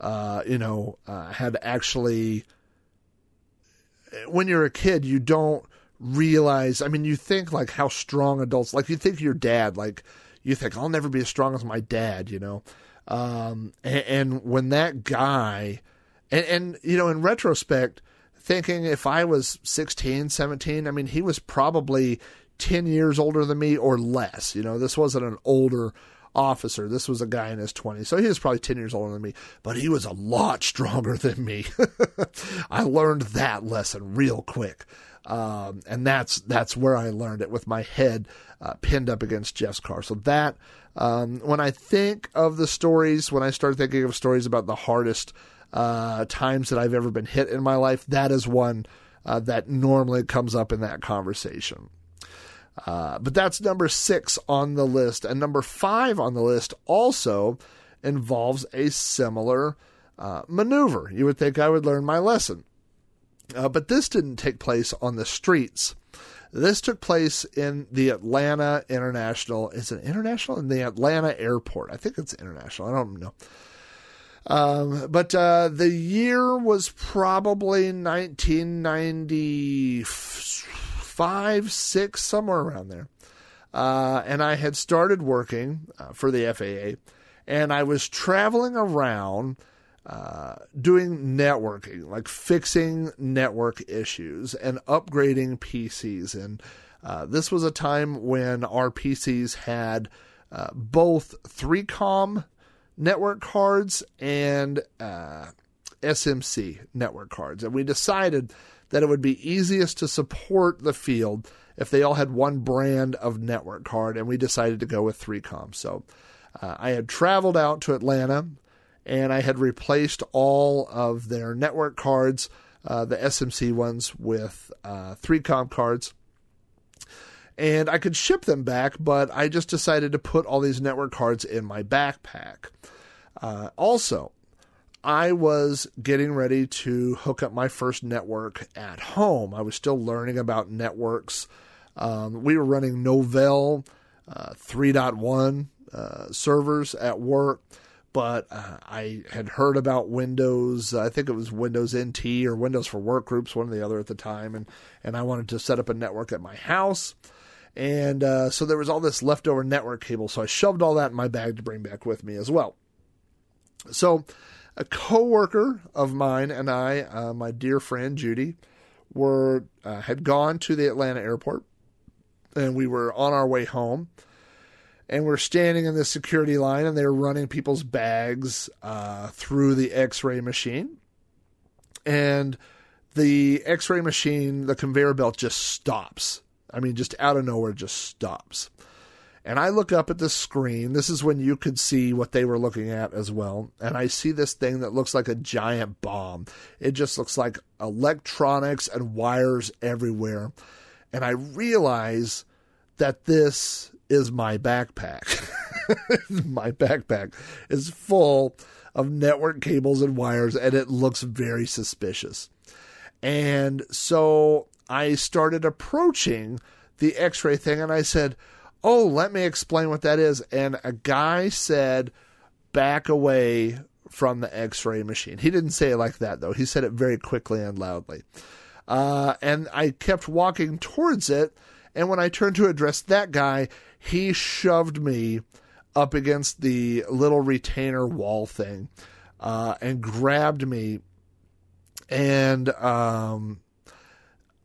uh, you know, uh, had actually. When you're a kid, you don't realize. I mean, you think like how strong adults, like you think your dad, like you think I'll never be as strong as my dad, you know. Um, and, and when that guy, and, and you know, in retrospect, thinking if I was 16, 17, I mean, he was probably 10 years older than me or less. You know, this wasn't an older officer. This was a guy in his 20s. So he was probably 10 years older than me, but he was a lot stronger than me. I learned that lesson real quick. Um, and that's that's where I learned it with my head uh, pinned up against Jeff's car. So that um, when I think of the stories, when I start thinking of stories about the hardest uh, times that I've ever been hit in my life, that is one uh, that normally comes up in that conversation. Uh, but that's number six on the list, and number five on the list also involves a similar uh, maneuver. You would think I would learn my lesson. Uh, but this didn't take place on the streets. This took place in the Atlanta International. Is it international? In the Atlanta airport. I think it's international. I don't know. Um, but uh, the year was probably 1995, 6, somewhere around there. Uh, and I had started working uh, for the FAA, and I was traveling around uh, doing networking, like fixing network issues and upgrading PCs. And uh, this was a time when our PCs had uh, both 3COM network cards and uh, SMC network cards. And we decided that it would be easiest to support the field if they all had one brand of network card, and we decided to go with 3COM. So uh, I had traveled out to Atlanta and I had replaced all of their network cards, uh, the SMC ones, with uh, 3COM cards. And I could ship them back, but I just decided to put all these network cards in my backpack. Uh, also, I was getting ready to hook up my first network at home. I was still learning about networks. Um, we were running Novell uh, 3.1 uh, servers at work but uh, I had heard about Windows. I think it was Windows NT or Windows for Workgroups, one or the other at the time, and and I wanted to set up a network at my house. And uh, so there was all this leftover network cable, so I shoved all that in my bag to bring back with me as well. So, a coworker of mine and I, uh, my dear friend Judy, were uh, had gone to the Atlanta airport, and we were on our way home and we're standing in the security line and they're running people's bags uh, through the x-ray machine and the X-ray machine, the conveyor belt just stops. I mean, just out of nowhere, just stops. And I look up at the screen. This is when you could see what they were looking at as well. And I see this thing that looks like a giant bomb. It just looks like electronics and wires everywhere. And I realize that this is my backpack. my backpack is full of network cables and wires, and it looks very suspicious. And so I started approaching the x ray thing, and I said, Oh, let me explain what that is. And a guy said, Back away from the x ray machine. He didn't say it like that, though. He said it very quickly and loudly. Uh, and I kept walking towards it. And when I turned to address that guy, he shoved me up against the little retainer wall thing uh, and grabbed me. And um,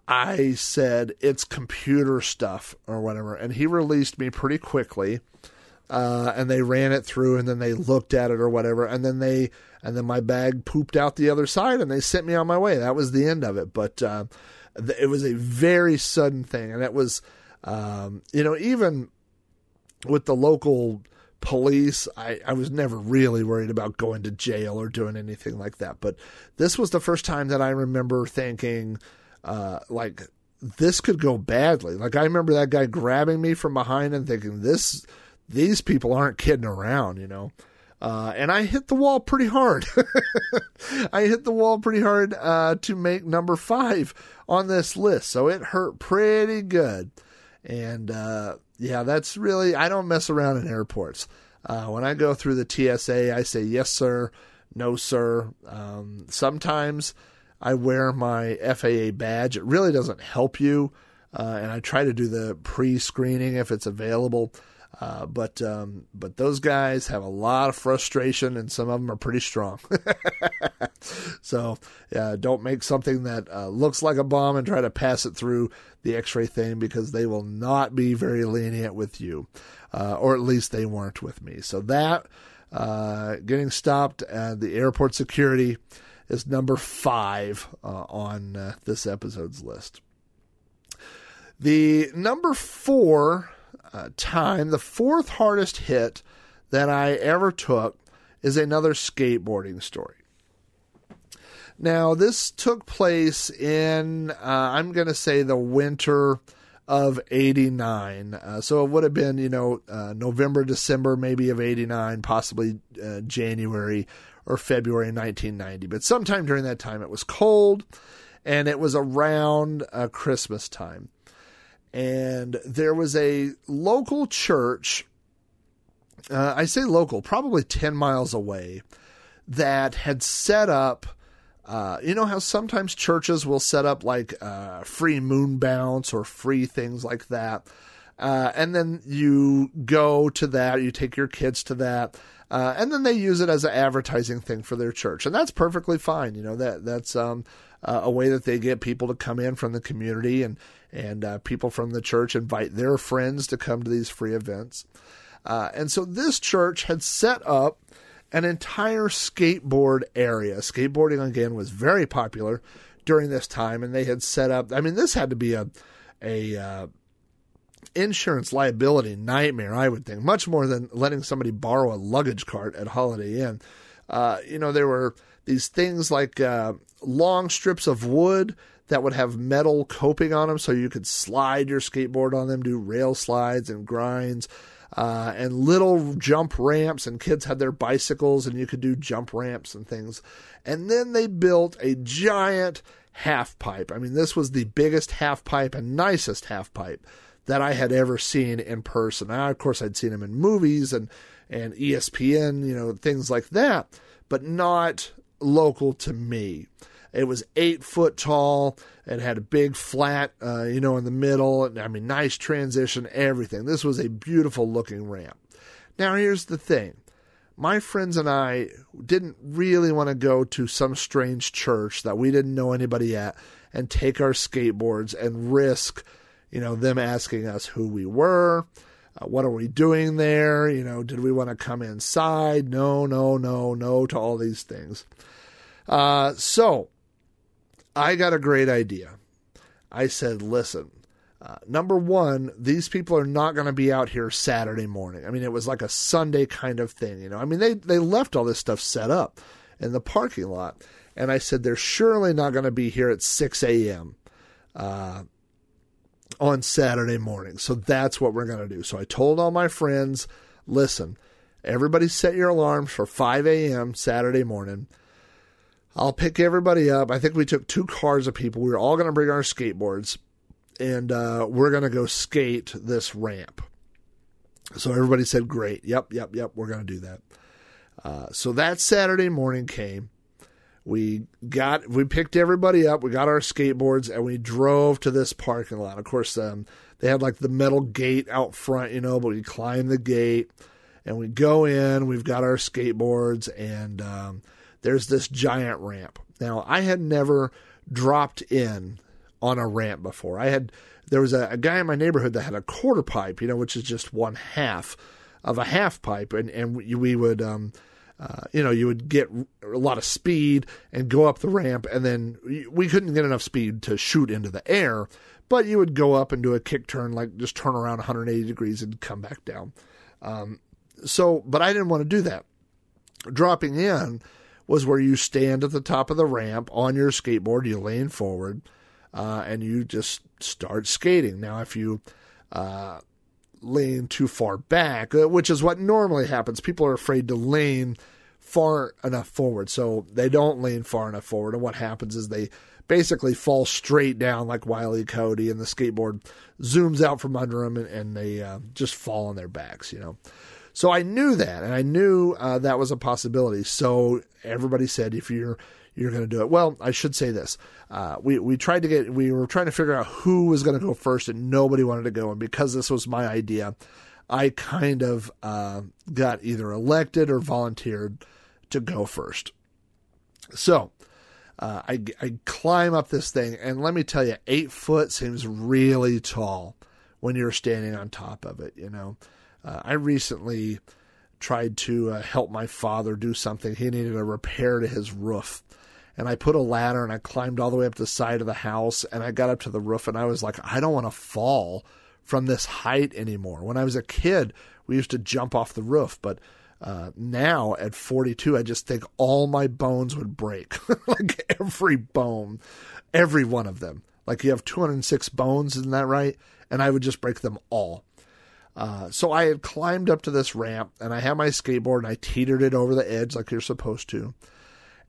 I said, It's computer stuff or whatever. And he released me pretty quickly. Uh, and they ran it through and then they looked at it or whatever. And then they, and then my bag pooped out the other side and they sent me on my way. That was the end of it. But uh, it was a very sudden thing. And it was, um, you know, even with the local police, I, I was never really worried about going to jail or doing anything like that. But this was the first time that I remember thinking, uh, like, this could go badly. Like, I remember that guy grabbing me from behind and thinking, this, these people aren't kidding around, you know. Uh, and I hit the wall pretty hard. I hit the wall pretty hard uh, to make number five on this list, so it hurt pretty good. And uh, yeah, that's really, I don't mess around in airports. Uh, when I go through the TSA, I say yes, sir, no, sir. Um, sometimes I wear my FAA badge. It really doesn't help you. Uh, and I try to do the pre screening if it's available. Uh, but um, but those guys have a lot of frustration, and some of them are pretty strong. so uh, don't make something that uh, looks like a bomb and try to pass it through the X-ray thing because they will not be very lenient with you, uh, or at least they weren't with me. So that uh, getting stopped at the airport security is number five uh, on this episode's list. The number four uh, time, the fourth hardest hit that I ever took is another skateboarding story. Now, this took place in, uh, I'm going to say, the winter of 89. Uh, so it would have been, you know, uh, November, December, maybe of 89, possibly uh, January or February 1990. But sometime during that time, it was cold and it was around Christmas time and there was a local church. Uh, I say local, probably 10 miles away, that had set up. Uh, you know how sometimes churches will set up like uh, free moon bounce or free things like that. Uh, and then you go to that, you take your kids to that, uh, and then they use it as an advertising thing for their church, and that's perfectly fine. You know that that's um, uh, a way that they get people to come in from the community and and uh, people from the church invite their friends to come to these free events. Uh, and so this church had set up an entire skateboard area. Skateboarding again was very popular during this time, and they had set up. I mean, this had to be a a uh, insurance liability nightmare, I would think, much more than letting somebody borrow a luggage cart at Holiday Inn. Uh, you know, there were these things like uh, long strips of wood that would have metal coping on them so you could slide your skateboard on them, do rail slides and grinds. Uh, and little jump ramps, and kids had their bicycles, and you could do jump ramps and things. And then they built a giant half pipe. I mean, this was the biggest half pipe and nicest half pipe that I had ever seen in person. Now, of course, I'd seen them in movies and and ESPN, you know, things like that, but not local to me. It was eight foot tall. It had a big flat, uh, you know, in the middle. I mean, nice transition, everything. This was a beautiful looking ramp. Now, here's the thing my friends and I didn't really want to go to some strange church that we didn't know anybody at and take our skateboards and risk, you know, them asking us who we were. Uh, what are we doing there? You know, did we want to come inside? No, no, no, no to all these things. Uh, so I got a great idea. I said, listen, uh, number one, these people are not going to be out here Saturday morning. I mean, it was like a Sunday kind of thing, you know. I mean, they they left all this stuff set up in the parking lot, and I said they're surely not going to be here at six a.m. Uh, on Saturday morning. So that's what we're going to do. So I told all my friends, listen, everybody set your alarms for 5 a.m. Saturday morning. I'll pick everybody up. I think we took two cars of people. We were all going to bring our skateboards and uh, we're going to go skate this ramp. So everybody said, great. Yep, yep, yep. We're going to do that. Uh, so that Saturday morning came. We got, we picked everybody up. We got our skateboards and we drove to this parking lot. Of course, um, they had like the metal gate out front, you know, but we climb the gate and we go in. We've got our skateboards and um, there's this giant ramp. Now, I had never dropped in on a ramp before. I had there was a, a, guy in my neighborhood that had a quarter pipe, you know, which is just one half of a half pipe, and and we, we would. Um, uh, you know, you would get a lot of speed and go up the ramp, and then we couldn't get enough speed to shoot into the air, but you would go up and do a kick turn, like just turn around 180 degrees and come back down. Um, so, but I didn't want to do that. Dropping in was where you stand at the top of the ramp on your skateboard, you lean forward, uh, and you just start skating. Now, if you uh, lean too far back, uh, which is what normally happens, people are afraid to lean far enough forward, so they don't lean far enough forward. And what happens is they basically fall straight down like Wiley Cody, and the skateboard zooms out from under them, and, and they uh, just fall on their backs, you know. So I knew that, and I knew uh, that was a possibility. So everybody said, if you're you're going to do it. Well, I should say this: uh, we we tried to get we were trying to figure out who was going to go first, and nobody wanted to go. And because this was my idea, I kind of uh, got either elected or volunteered to go first. So. Uh, I, I climb up this thing, and let me tell you, eight foot seems really tall when you're standing on top of it. You know, uh, I recently tried to uh, help my father do something. He needed a repair to his roof, and I put a ladder and I climbed all the way up the side of the house and I got up to the roof and I was like, I don't want to fall from this height anymore. When I was a kid, we used to jump off the roof, but uh, now at 42, I just think all my bones would break. like every bone, every one of them. Like you have 206 bones, isn't that right? And I would just break them all. Uh, so I had climbed up to this ramp and I had my skateboard and I teetered it over the edge like you're supposed to.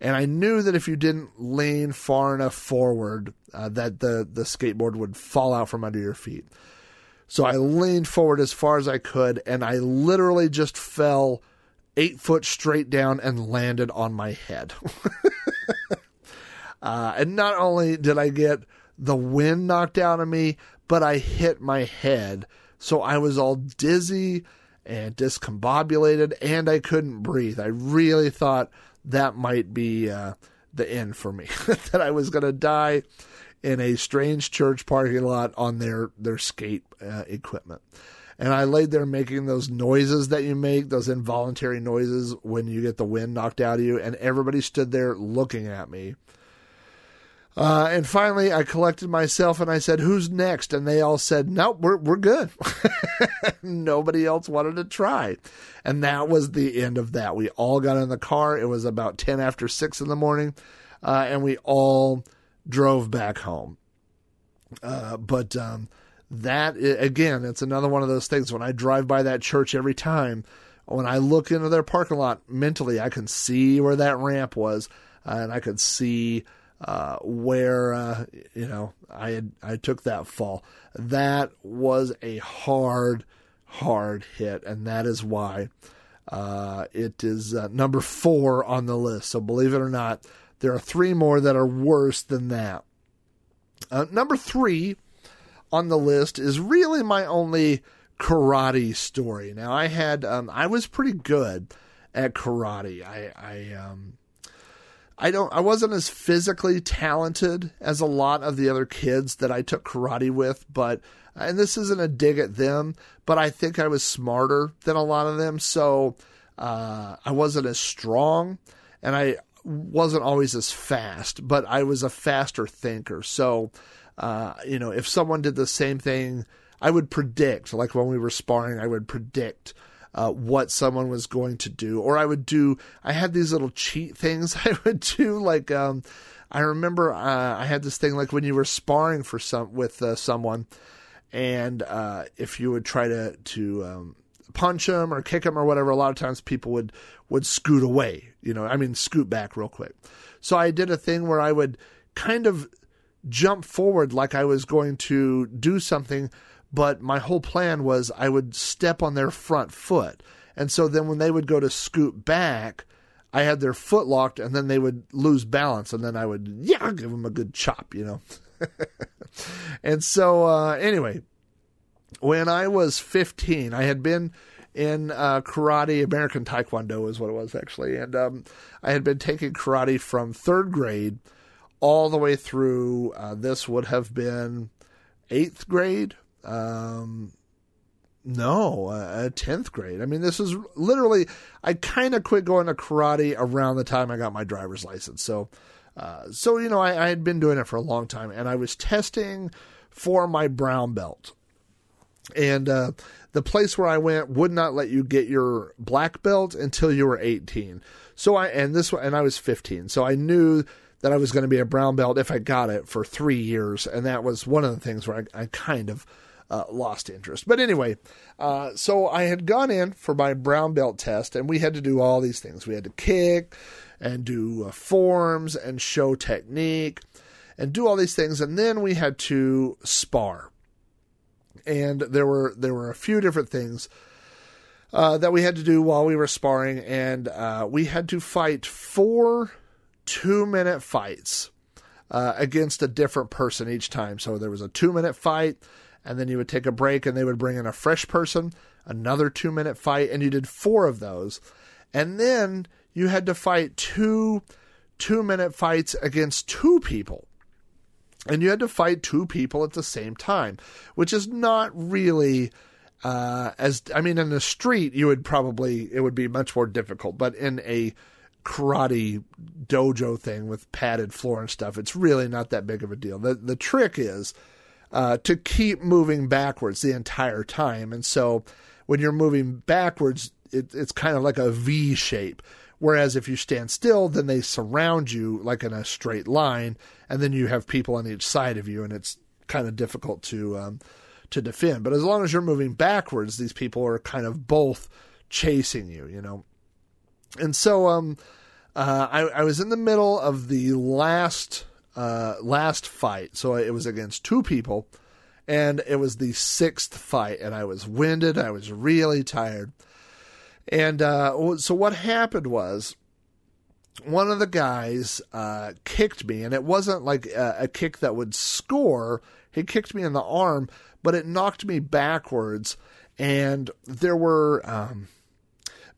And I knew that if you didn't lean far enough forward, uh, that the, the skateboard would fall out from under your feet. So I leaned forward as far as I could, and I literally just fell eight foot straight down and landed on my head. uh, and not only did I get the wind knocked out of me, but I hit my head. So I was all dizzy and discombobulated, and I couldn't breathe. I really thought that might be uh, the end for me. that I was going to die in a strange church parking lot on their their skate uh, equipment. And I laid there making those noises that you make, those involuntary noises when you get the wind knocked out of you, and everybody stood there looking at me uh, and finally, I collected myself and I said, "Who's next?" And they all said, "Nope, we're we're good." Nobody else wanted to try, and that was the end of that. We all got in the car. It was about ten after six in the morning, uh, and we all drove back home. Uh, but um, that again, it's another one of those things. When I drive by that church every time, when I look into their parking lot mentally, I can see where that ramp was, uh, and I could see uh, where uh, you know I had I took that fall. That was a hard, hard hit, and that is why uh, it is uh, number four on the list. So believe it or not, there are three more that are worse than that. Uh, number three on the list is really my only karate story. Now I had um, I was pretty good at karate. I I um, I don't I wasn't as physically talented as a lot of the other kids that I took karate with, but and this isn't a dig at them, but I think I was smarter than a lot of them, so uh, I wasn't as strong, and I wasn't always as fast, but I was a faster thinker. So, uh, you know, if someone did the same thing, I would predict, like when we were sparring, I would predict uh, what someone was going to do, or I would do. I had these little cheat things I would do, like um, I remember uh, I had this thing like when you were sparring for some with uh, someone, and uh, if you would try to to um, punch them or kick them or whatever, a lot of times people would would scoot away. You know, I mean, scoot back real quick. So I did a thing where I would kind of jump forward like I was going to do something, but my whole plan was I would step on their front foot. And so then when they would go to scoot back, I had their foot locked and then they would lose balance and then I would, yeah, give them a good chop, you know. and so, uh, anyway, when I was 15, I had been in uh, karate, American Taekwondo is what it was actually. And um, I had been taking karate from third grade all the way through. Uh, this would have been eighth grade. Um, no, uh, tenth grade. I mean, this is literally. I kind of quit going to karate around the time I got my driver's license. So, uh, so you know, I, I had been doing it for a long time, and I was testing for my brown belt. And uh, the place where I went would not let you get your black belt until you were 18. So I and this and I was 15. So I knew that I was going to be a brown belt if I got it for three years, and that was one of the things where I, I kind of uh, lost interest. But anyway, uh, so I had gone in for my brown belt test, and we had to do all these things. We had to kick and do uh, forms and show technique and do all these things, and then we had to spar. And there were there were a few different things uh, that we had to do while we were sparring, and uh, we had to fight four two minute fights uh, against a different person each time. So there was a two minute fight, and then you would take a break, and they would bring in a fresh person, another two minute fight, and you did four of those. And then you had to fight two two minute fights against two people. And you had to fight two people at the same time, which is not really uh, as I mean, in the street, you would probably it would be much more difficult, but in a karate dojo thing with padded floor and stuff, it's really not that big of a deal. The the trick is uh, to keep moving backwards the entire time, and so when you're moving backwards, it, it's kind of like a V shape. Whereas if you stand still, then they surround you like in a straight line, and then you have people on each side of you, and it's kind of difficult to um, to defend. But as long as you're moving backwards, these people are kind of both chasing you, you know. And so, um, uh, I, I was in the middle of the last uh, last fight, so it was against two people, and it was the sixth fight, and I was winded, I was really tired, and uh, so what happened was one of the guys uh, kicked me, and it wasn't like a, a, kick that would score. He kicked me in the arm, but it knocked me backwards, and there were um,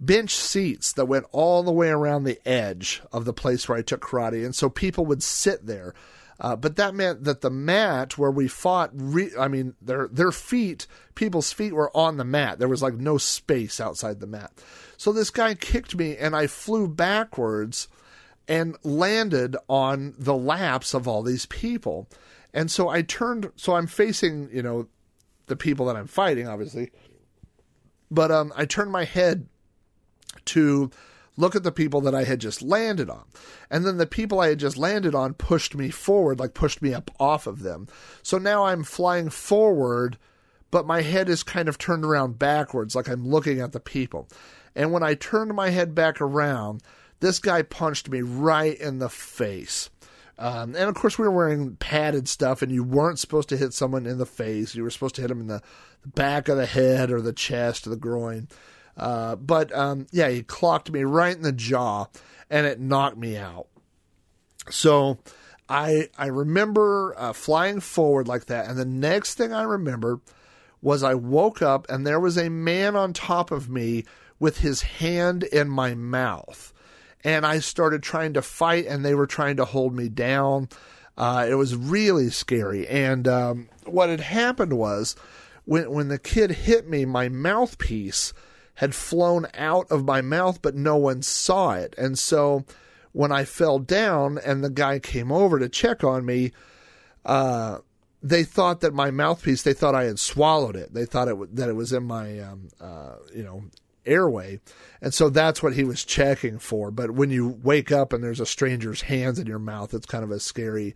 bench seats that went all the way around the edge of the place where I took karate, and so people would sit there. Uh, but that meant that the mat where we fought, re- I mean, their their feet, people's feet were on the mat. There was like no space outside the mat. So this guy kicked me, and I flew backwards and landed on the laps of all these people. And so I turned, so I'm facing, you know, the people that I'm fighting, obviously. But um, I turned my head to look at the people that I had just landed on. And then the people I had just landed on pushed me forward, like pushed me up off of them. So now I'm flying forward, but my head is kind of turned around backwards, like I'm looking at the people. And when I turned my head back around, this guy punched me right in the face. Um, and of course, we were wearing padded stuff, and you weren't supposed to hit someone in the face. You were supposed to hit them in the back of the head or the chest or the groin. Uh, but um, yeah, he clocked me right in the jaw, and it knocked me out. So I I remember uh, flying forward like that, and the next thing I remember was I woke up and there was a man on top of me with his hand in my mouth and I started trying to fight, and they were trying to hold me down. Uh, it was really scary. And um, what had happened was when when the kid hit me, my mouthpiece had flown out of my mouth, but no one saw it. And so when I fell down and the guy came over to check on me, uh, they thought that my mouthpiece, they thought I had swallowed it. They thought it w- that it was in my, um, uh, you know, airway. And so that's what he was checking for. But when you wake up and there's a stranger's hands in your mouth, it's kind of a scary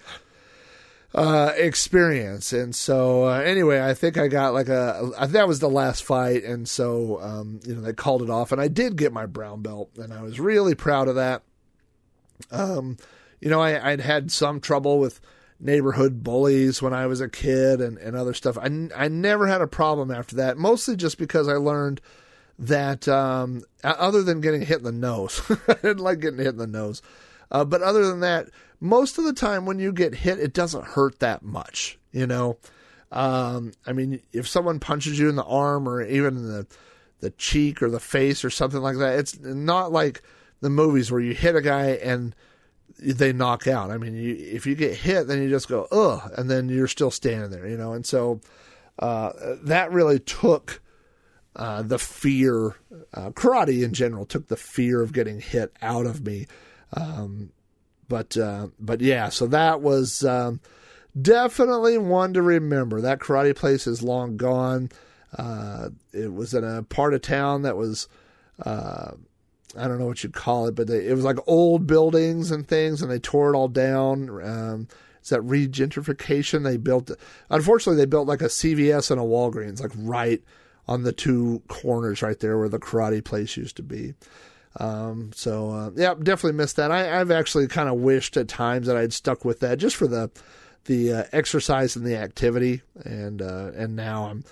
uh, experience. And so, uh, anyway, I think I got like a, I, that was the last fight. And so, um, you know, they called it off and I did get my brown belt and I was really proud of that. Um, you know, I, I'd had some trouble with neighborhood bullies when I was a kid and, and other stuff. I, I never had a problem after that, mostly just because I learned that, um, other than getting hit in the nose, I didn't like getting hit in the nose. Uh, but other than that, most of the time when you get hit, it doesn't hurt that much, you know? Um, I mean, if someone punches you in the arm or even in the, the cheek or the face or something like that, it's not like the movies where you hit a guy and they knock out. I mean, you, if you get hit, then you just go, ugh, and then you're still standing there, you know? And so, uh, that really took, uh, the fear, uh, karate in general took the fear of getting hit out of me. Um, but, uh, but yeah, so that was, um, definitely one to remember. That karate place is long gone. Uh, it was in a part of town that was, uh, I don't know what you'd call it, but they, it was like old buildings and things, and they tore it all down. Um, is that regentrification? They built, unfortunately, they built like a CVS and a Walgreens, like right on the two corners right there where the karate place used to be. Um, so uh, yeah, definitely missed that. I, have actually kind of wished at times that I'd stuck with that just for the the uh, exercise and the activity, and uh, and now I'm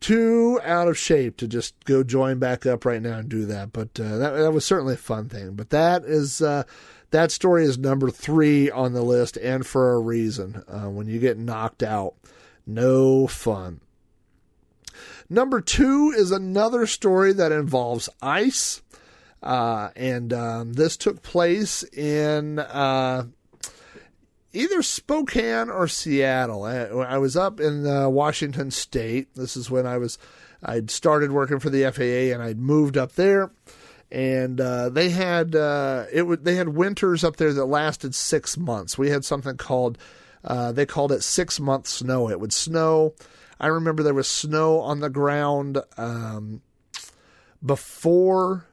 too out of shape to just go join back up right now and do that. But uh, that that was certainly a fun thing. But that is uh, that story is number three on the list, and for a reason. Uh, when you get knocked out, no fun. Number two is another story that involves ice. Uh, and um, this took place in uh, either Spokane or Seattle. I, I was up in uh, Washington State. This is when I was I'd started working for the FAA and I'd moved up there. And uh, they had uh, it. W- they had winters up there that lasted six months. We had something called they called it six month snow. It would snow. I remember there was snow on the ground um, before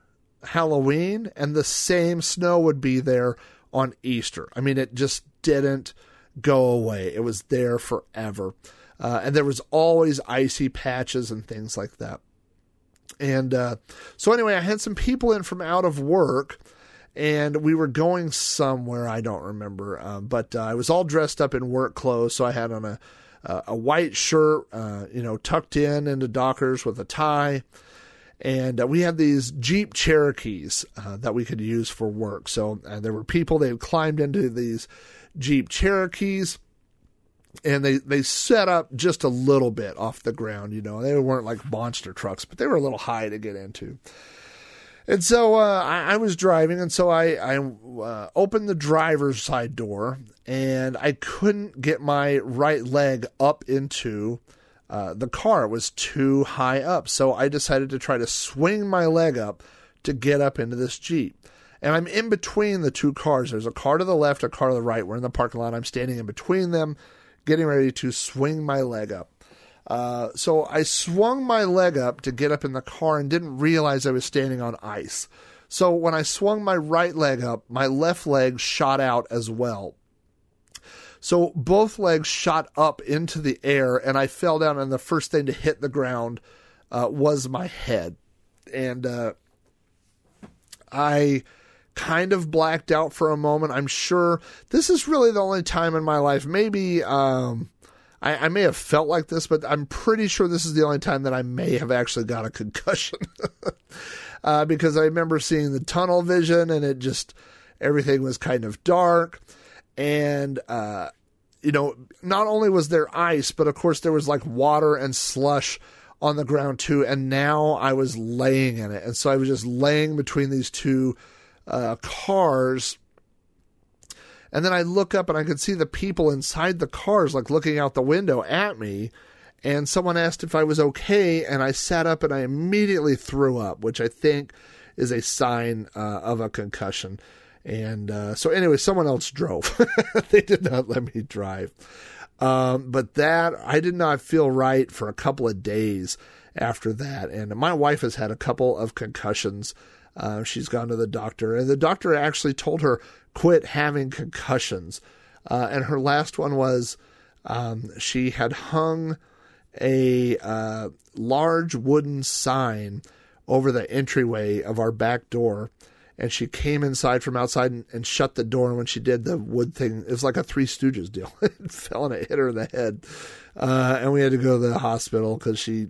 Halloween, and the same snow would be there on Easter. I mean, it just didn't go away. It was there forever. Uh, and there was always icy patches and things like that. And uh, so, anyway, I had some people in from out of work, and we were going somewhere. I don't remember, um, but uh, I was all dressed up in work clothes. So I had on a a white shirt, uh, you know, tucked in into Dockers with a tie and uh, we had these Jeep Cherokees uh, that we could use for work. So uh, there were people they had climbed into these Jeep Cherokees, and they they set up just a little bit off the ground. You know, they weren't like monster trucks, but they were a little high to get into. And so uh, I, I, was driving, and so I, I uh, opened the driver's side door, and I couldn't get my right leg up into uh, the car was too high up. So I decided to try to swing my leg up to get up into this Jeep. And I'm in between the two cars. There's a car to the left, a car to the right. We're in the parking lot. I'm standing in between them, getting ready to swing my leg up. Uh, so I swung my leg up to get up in the car and didn't realize I was standing on ice. So when I swung my right leg up, my left leg shot out as well. So both legs shot up into the air, and I fell down, and the first thing to hit the ground uh, was my head. And uh, I kind of blacked out for a moment. I'm sure this is really the only time in my life, maybe. Um, I, I, may have felt like this, but I'm pretty sure this is the only time that I may have actually got a concussion. uh, because I remember seeing the tunnel vision and it just, everything was kind of dark and uh, you know, not only was there ice, but of course there was like water and slush on the ground too. And now I was laying in it, and so I was just laying between these two uh, cars. And then I look up and I could see the people inside the cars, like looking out the window at me. And someone asked if I was okay, and I sat up and I immediately threw up, which I think is a sign uh, of a concussion And uh, so, anyway, someone else drove. they did not let me drive. Um, but that, I did not feel right for a couple of days after that. And my wife has had a couple of concussions. Uh, she's gone to the doctor, and the doctor actually told her, quit having concussions. Uh, and her last one was um, she had hung a uh, large wooden sign over the entryway of our back door. And she came inside from outside and, and shut the door. And when she did, the wood thing, it was like a Three Stooges deal. it fell and it hit her in the head. Uh, and we had to go to the hospital because she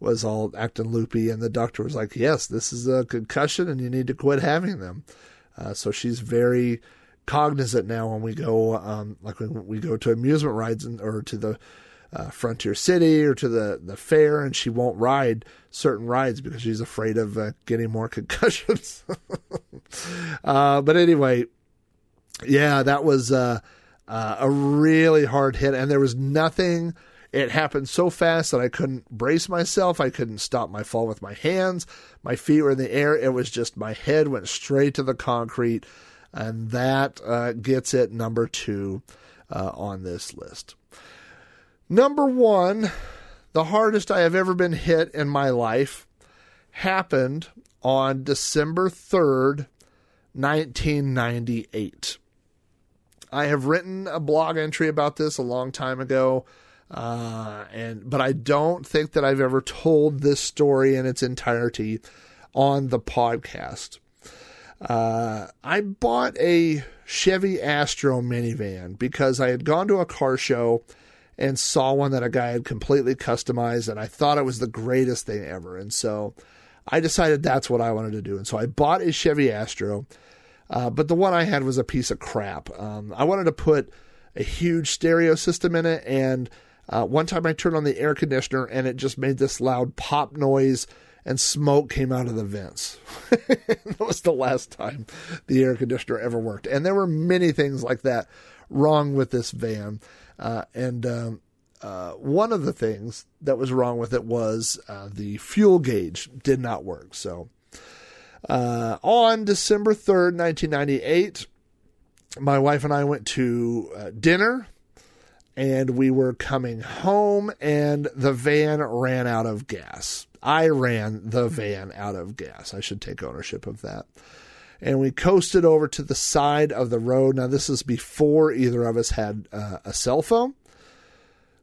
was all acting loopy. And the doctor was like, Yes, this is a concussion and you need to quit having them. Uh, so she's very cognizant now when we go, um, like when we go to amusement rides and, or to the uh, Frontier City or to the, the fair, and she won't ride certain rides because she's afraid of uh, getting more concussions. uh, but anyway, yeah, that was uh, uh, a really hard hit, and there was nothing. It happened so fast that I couldn't brace myself. I couldn't stop my fall with my hands. My feet were in the air. It was just my head went straight to the concrete, and that uh, gets it number two uh, on this list. Number one, the hardest I have ever been hit in my life happened on December 3rd, 1998. I have written a blog entry about this a long time ago, uh, and but I don't think that I've ever told this story in its entirety on the podcast. Uh, I bought a Chevy Astro minivan because I had gone to a car show and saw one that a guy had completely customized, and I thought it was the greatest thing ever. And so I decided that's what I wanted to do. And so I bought a Chevy Astro, uh, but the one I had was a piece of crap. Um, I wanted to put a huge stereo system in it, and uh, one time I turned on the air conditioner, and it just made this loud pop noise. And smoke came out of the vents. that was the last time the air conditioner ever worked. And there were many things like that wrong with this van. Uh, and um, uh, one of the things that was wrong with it was uh, the fuel gauge did not work. So uh, on December 3rd, 1998, my wife and I went to uh, dinner and we were coming home and the van ran out of gas. I ran the van out of gas. I should take ownership of that and we coasted over to the side of the road. Now, this is before either of us had uh, a cell phone.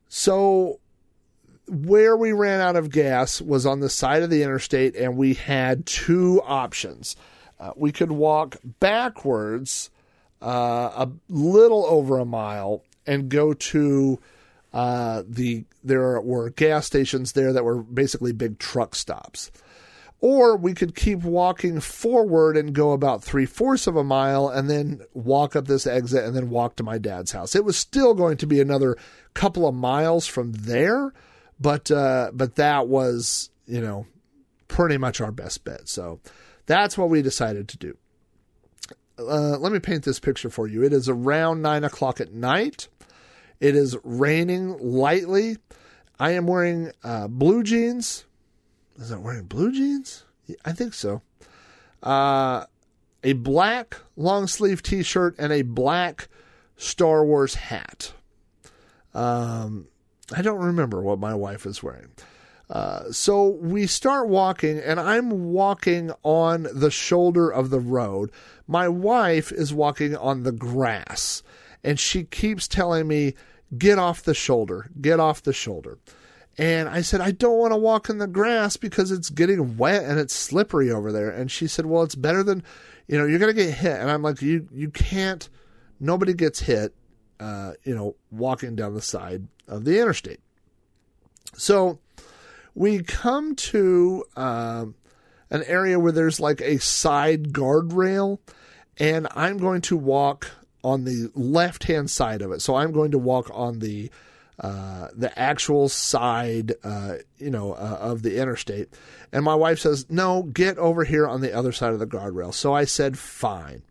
So, where we ran out of gas was on the side of the interstate, and we had two options. Uh, we could walk backwards uh, a little over a mile and go to uh, the. There were gas stations there that were basically big truck stops. Or we could keep walking forward and go about three fourths of a mile and then walk up this exit and then walk to my dad's house. It was still going to be another couple of miles from there, but uh, but that was you know pretty much our best bet. So that's what we decided to do. Uh, let me paint this picture for you. It is around nine o'clock at night. It is raining lightly. I am wearing uh, blue jeans, is it wearing blue jeans? I think so. Uh, a black long sleeve t shirt and a black Star Wars hat. Um, I don't remember what my wife is wearing. Uh, so we start walking, and I'm walking on the shoulder of the road. My wife is walking on the grass, and she keeps telling me, Get off the shoulder, get off the shoulder. And I said, I don't want to walk in the grass because it's getting wet and it's slippery over there. And she said, Well, it's better than, you know, you're going to get hit. And I'm like, You, you can't, nobody gets hit, uh, you know, walking down the side of the interstate. So we come to uh, an area where there's like a side guardrail, and I'm going to walk on the left hand side of it. So I'm going to walk on the uh, the actual side, uh, you know, uh, of the interstate. And my wife says, "No, get over here on the other side of the guardrail." So I said, "Fine."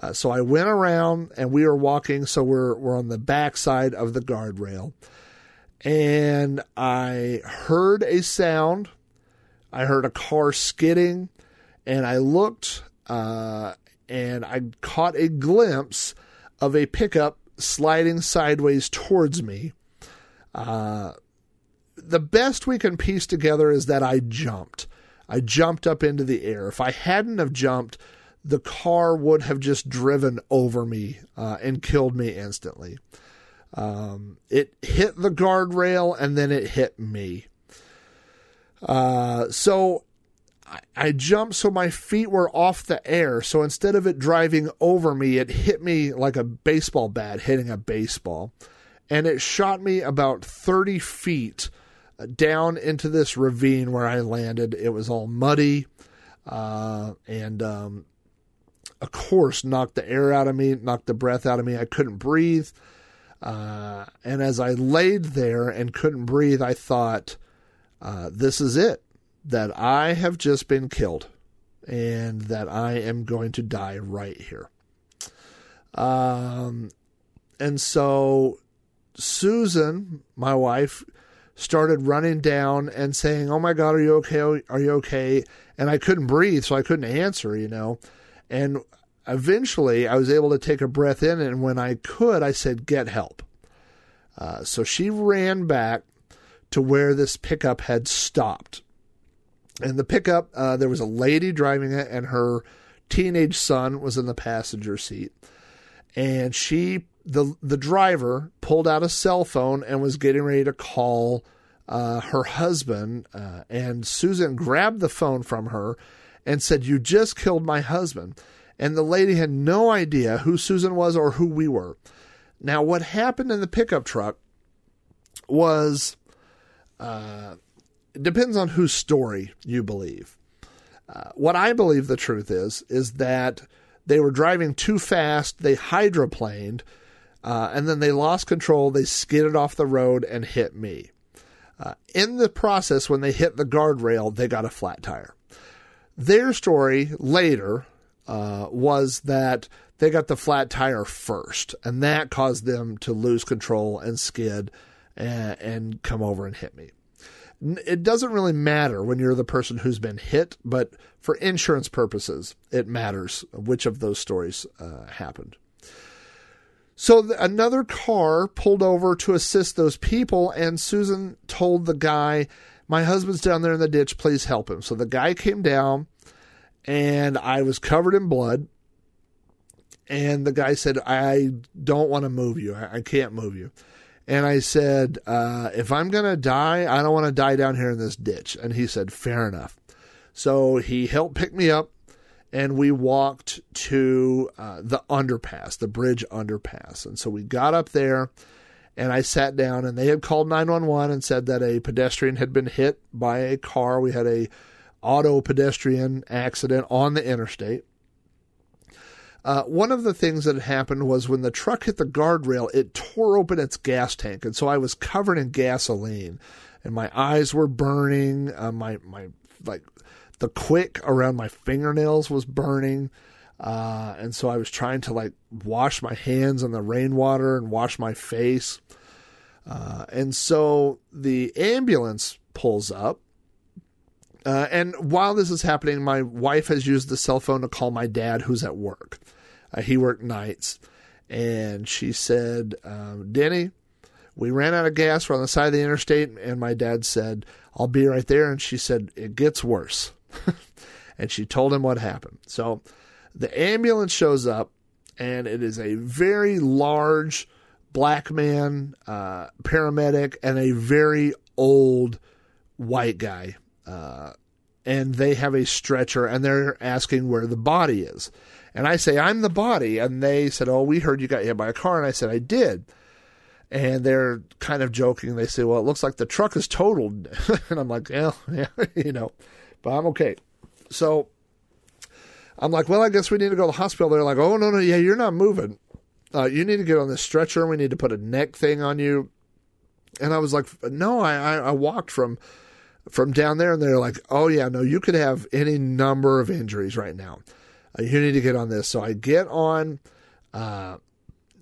Uh, so I went around, and we were walking. So we're we're on the back side of the guardrail, and I heard a sound. I heard a car skidding, and I looked, uh, and I caught a glimpse of a pickup sliding sideways towards me. Uh, the best we can piece together is that I jumped. I jumped up into the air. If I hadn't have jumped, the car would have just driven over me uh, and killed me instantly. Um, it hit the guardrail and then it hit me. Uh, so I, I jumped so my feet were off the air. So instead of it driving over me, it hit me like a baseball bat hitting a baseball. And it shot me about 30 feet uh, down into this ravine where I landed. It was all muddy. Uh, and um, of course, knocked the air out of me, knocked the breath out of me. I couldn't breathe. Uh, and as I laid there and couldn't breathe, I thought, uh, this is it. That I have just been killed and that I am going to die right here. Um, and so Susan, my wife, started running down and saying, Oh my God, are you okay? Are you okay? And I couldn't breathe, so I couldn't answer, you know. And eventually I was able to take a breath in, and when I could, I said, Get help. Uh, so she ran back to where this pickup had stopped. And the pickup, uh, there was a lady driving it, and her teenage son was in the passenger seat. And she, the the driver, pulled out a cell phone and was getting ready to call uh, her husband. Uh, and Susan grabbed the phone from her and said, "You just killed my husband." And the lady had no idea who Susan was or who we were. Now, what happened in the pickup truck was uh, it depends on whose story you believe. Uh, what I believe the truth is is that they were driving too fast, they hydroplaned, uh, and then they lost control. They skidded off the road and hit me. Uh, in the process, when they hit the guardrail, they got a flat tire. Their story later uh, was that they got the flat tire first, and that caused them to lose control and skid and, and come over and hit me. It doesn't really matter when you're the person who's been hit, but for insurance purposes, it matters which of those stories uh, happened. So th- another car pulled over to assist those people, and Susan told the guy, My husband's down there in the ditch, please help him. So the guy came down, and I was covered in blood. And the guy said, I don't want to move you. I, can't move you. And I said, uh, if I'm going to die, I don't want to die down here in this ditch. And he said, fair enough. So he helped pick me up and we walked to uh, the underpass, the bridge underpass. And so we got up there and I sat down and they had called 911 and said that a pedestrian had been hit by a car. We had a auto pedestrian accident on the interstate. Uh, one of the things that happened was when the truck hit the guardrail, it tore open its gas tank, and so I was covered in gasoline, and my eyes were burning. Uh, my my like the quick around my fingernails was burning, uh, and so I was trying to like wash my hands in the rainwater and wash my face. Uh, and so the ambulance pulls up, uh, and while this is happening, my wife has used the cell phone to call my dad, who's at work. Uh, he worked nights. And she said, um, Denny, we ran out of gas. We're on the side of the interstate. And my dad said, I'll be right there. And she said, It gets worse. and she told him what happened. So the ambulance shows up, and it is a very large black man, uh, paramedic, and a very old white guy uh, and they have a stretcher and they're asking where the body is. And I say, I'm the body. And they said, Oh, we heard you got hit by a car. And I said, I did. And they're kind of joking. They say, Well, it looks like the truck is totaled. and I'm like, Yeah, yeah, you know, but I'm okay. So I'm like, Well, I guess we need to go to the hospital. They're like, Oh, no, no, yeah, you're not moving. Uh, you need to get on this stretcher. We need to put a neck thing on you. And I was like, No, I, I, I walked from from down there, and they're like, "Oh yeah, no, you could have any number of injuries right now. Uh, you need to get on this." So I get on uh,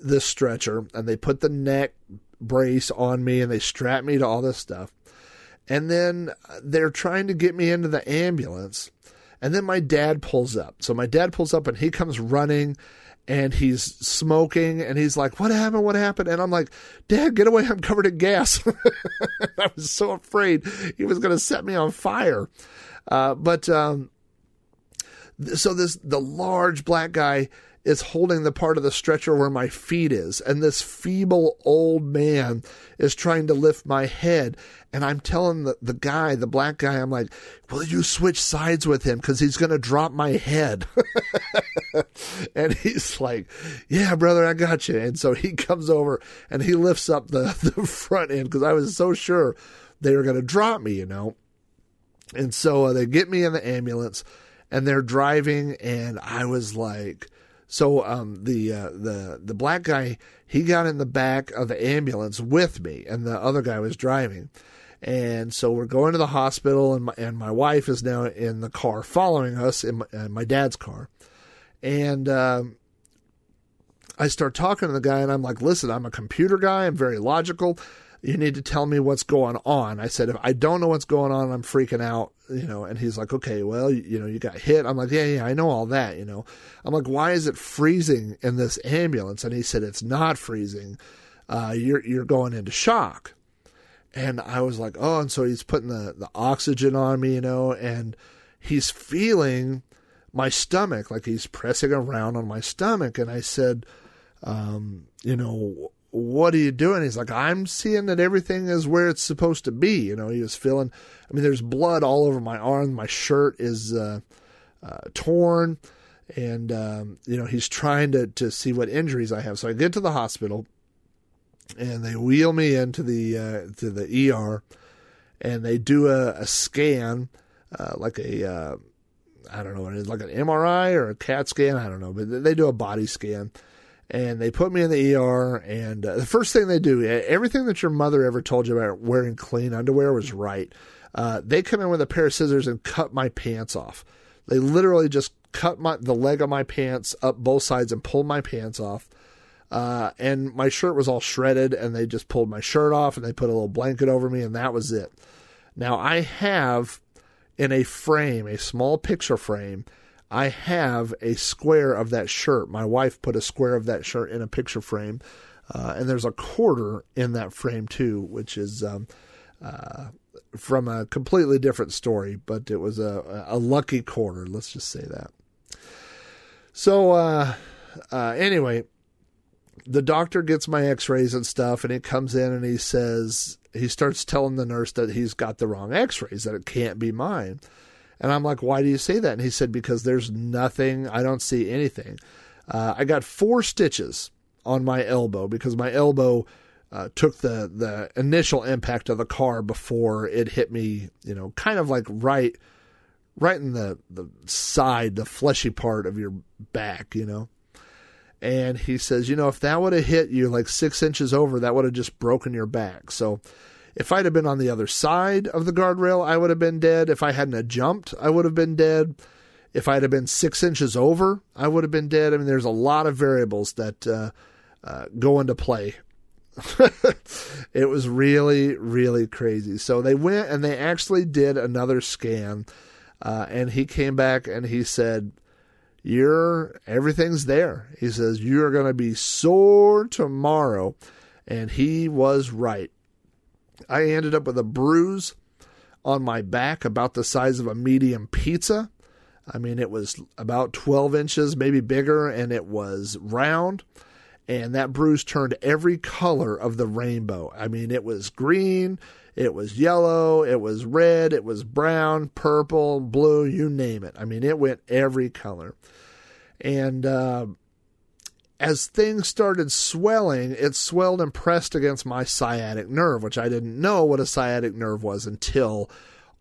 this stretcher, and they put the neck brace on me, and they strap me to all this stuff, and then they're trying to get me into the ambulance. And then my dad pulls up. So my dad pulls up and he comes running and he's smoking and he's like, What happened? What happened? And I'm like, Dad, get away. I'm covered in gas. I was so afraid he was going to set me on fire. Uh, but um, so this the large black guy is holding the part of the stretcher where my feet is and this feeble old man is trying to lift my head and i'm telling the, the guy the black guy i'm like will you switch sides with him? Because he's going to drop my head. And he's like yeah brother i got you. And so he comes over and he lifts up the, the front end because i was so sure they were going to drop me you know? And so uh, they get me in the ambulance and they're driving and I was like so um, the uh, the the black guy he got in the back of the ambulance with me and the other guy was driving and so we're going to the hospital and my, and my wife is now in the car following us in my, in my dad's car and um, I start talking to the guy and I'm like listen I'm a computer guy I'm very logical you need to tell me what's going on. I said, if I don't know what's going on, I'm freaking out, you know, and he's like, okay, well, you, you, know, you got hit. I'm like, yeah, yeah, I know all that, you know. I'm like, why is it freezing in this ambulance? And he said, it's not freezing. Uh, you're, you're going into shock. And I was like, oh, and so he's putting the, the oxygen on me, you know, and he's feeling my stomach, like he's pressing around on my stomach. And I said, um, you know, what are you doing? He's like, I'm seeing that everything is where it's supposed to be. You know, he was feeling, I mean, there's blood all over my arm. My shirt is uh, uh, torn. And, um, you know, he's trying to, to see what injuries I have. So I get to the hospital and they wheel me into the, uh, to the ER and they do a, a scan, uh, like a, uh, I don't know what it is, like an MRI or a CAT scan. I don't know, but they do a body scan and they put me in the ER. And uh, the first thing they do, everything that your mother ever told you about wearing clean underwear was right. Uh, they come in with a pair of scissors and cut my pants off. They literally just cut my the leg of my pants up both sides and pulled my pants off. Uh, and my shirt was all shredded, and they just pulled my shirt off and they put a little blanket over me, and that was it. Now I have in a frame, a small picture frame, I have a square of that shirt. My wife put a square of that shirt in a picture frame, uh, and there's a quarter in that frame too, which is um, uh, from a completely different story, but it was a, a lucky quarter. Let's just say that. So uh, uh anyway, the doctor gets my X-rays and stuff, and he comes in and he says he starts telling the nurse that he's got the wrong X-rays, that it can't be mine. And I'm like, why do you say that? And he said, because there's nothing, I don't see anything. Uh, I got four stitches on my elbow because my elbow uh, took the, the initial impact of the car before it hit me, you know, kind of like right, right in the, the side, the fleshy part of your back, you know. And he says, you know, if that would have hit you like six inches over, that would have just broken your back. So if I'd have been on the other side of the guardrail, I would have been dead. If I hadn't jumped, I would have been dead. If I'd have been six inches over, I would have been dead. I mean, there's a lot of variables that uh, uh, go into play. it was really, really crazy. So they went and they actually did another scan, uh, and he came back and he said, "You're everything's there." He says you're going to be sore tomorrow, and he was right. I ended up with a bruise on my back about the size of a medium pizza. I mean, it was about 12 inches, maybe bigger, and it was round. And that bruise turned every color of the rainbow. I mean, it was green, it was yellow, it was red, it was brown, purple, blue, you name it. I mean, it went every color. And uh, as things started swelling, it swelled and pressed against my sciatic nerve, which I didn't know what a sciatic nerve was until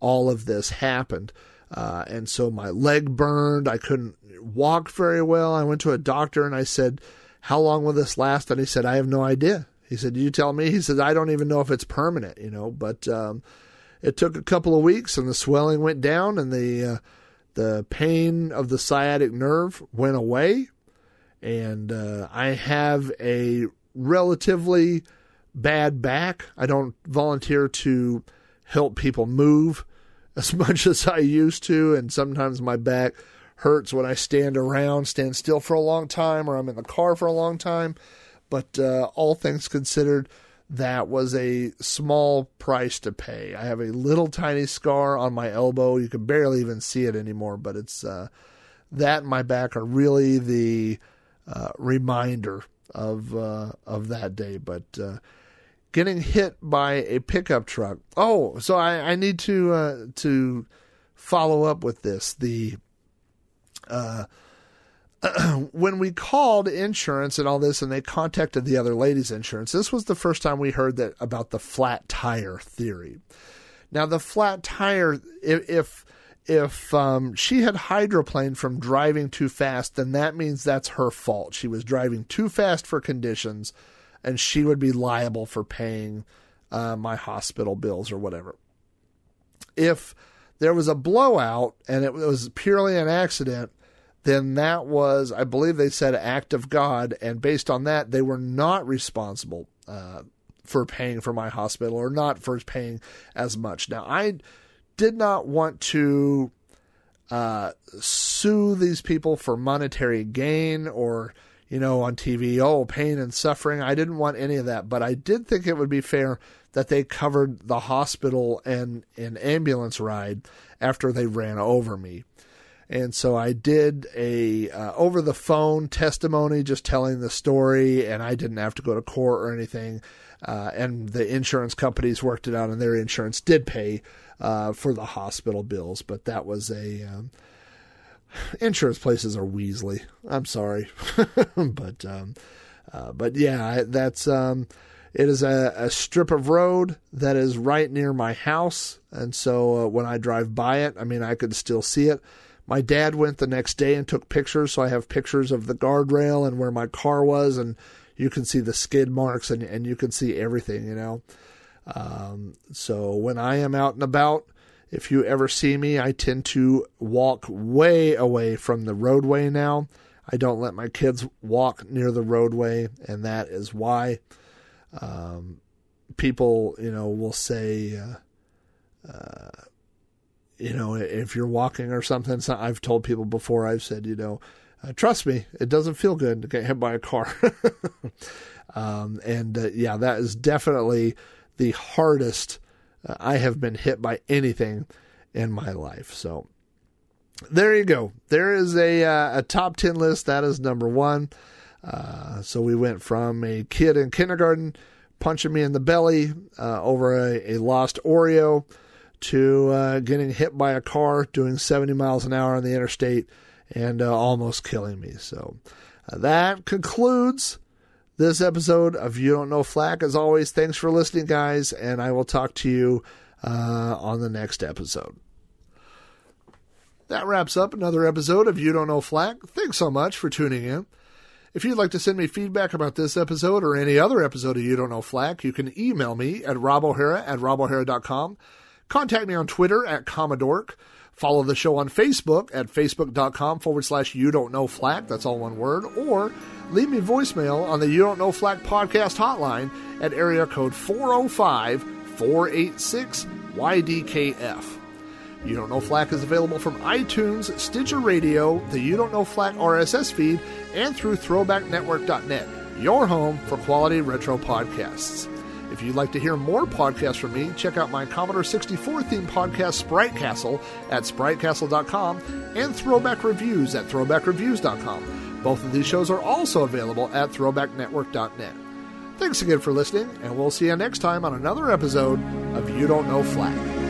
all of this happened. Uh, and so my leg burned. I couldn't walk very well. I went to a doctor and I said, How long will this last? And he said, I have no idea. He said, You tell me? He said, I don't even know if it's permanent, you know, but um, it took a couple of weeks and the swelling went down and the, uh, the pain of the sciatic nerve went away and uh, I have a relatively bad back. I don't volunteer to help people move as much as I used to, and sometimes my back hurts when I stand around, stand still for a long time, or I'm in the car for a long time. But uh, all things considered, that was a small price to pay. I have a little tiny scar on my elbow. You can barely even see it anymore, but it's uh, that and my back are really the uh, reminder of uh, of that day. But uh, getting hit by a pickup truck. Oh, so I, I need to uh, to follow up with this. The uh, when we called insurance and all this, and they contacted the other lady's insurance, this was the first time we heard that about the flat tire theory. Now, the flat tire, if if, if um, she had hydroplaned from driving too fast, then that means that's her fault. She was driving too fast for conditions, and she would be liable for paying uh, my hospital bills or whatever. If there was a blowout and it was purely an accident, then that was, I believe they said, act of God, and based on that, they were not responsible uh, for paying for my hospital or not for paying as much. Now, I did not want to uh, sue these people for monetary gain or, you know, on TV, oh, pain and suffering. I didn't want any of that, but I did think it would be fair that they covered the hospital and an ambulance ride after they ran over me. And so I did a uh, over the phone testimony, just telling the story, and I didn't have to go to court or anything. Uh, and the insurance companies worked it out, and their insurance did pay uh, for the hospital bills. But that was a um, insurance places are Weasley. I'm sorry, but um, uh, but yeah, that's um, it is a, a, strip of road that is right near my house, and so uh, when I drive by it, I mean I could still see it. My dad went the next day and took pictures, so I have pictures of the guardrail and where my car was, and you can see the skid marks and, and you can see everything, you know. Um, so when I am out and about, if you ever see me, I tend to walk way away from the roadway now. I don't let my kids walk near the roadway, and that is why um, people, you know, will say, uh, uh, you know, if you're walking or something, so I've told people before, I've said, you know, uh, trust me, it doesn't feel good to get hit by a car. um, and uh, yeah, that is definitely the hardest uh, I have been hit by anything in my life. So there you go. There is a, uh, a top 10 list. That is number one. Uh, so we went from a kid in kindergarten punching me in the belly uh, over a, a lost Oreo to uh, getting hit by a car doing 70 miles an hour on the interstate and uh, almost killing me. So uh, that concludes this episode of You Don't Know Flack. As always, thanks for listening, guys, and I will talk to you uh, on the next episode. That wraps up another episode of You Don't Know Flack. Thanks so much for tuning in. If you'd like to send me feedback about this episode or any other episode of You Don't Know Flack, you can email me at robohara at robohara.com. Contact me on Twitter at Commodork. Follow the show on Facebook at facebook.com forward slash you don't know flack. That's all one word. Or leave me voicemail on the You Don't Know Flack podcast hotline at area code 405 486 YDKF. You Don't Know Flack is available from iTunes, Stitcher Radio, the You Don't Know Flack RSS feed, and through throwbacknetwork.net, your home for quality retro podcasts. If you'd like to hear more podcasts from me, check out my Commodore 64 themed podcast, Sprite Castle, at spritecastle.com, and Throwback Reviews at throwbackreviews.com. Both of these shows are also available at throwbacknetwork.net. Thanks again for listening, and we'll see you next time on another episode of You Don't Know Flack.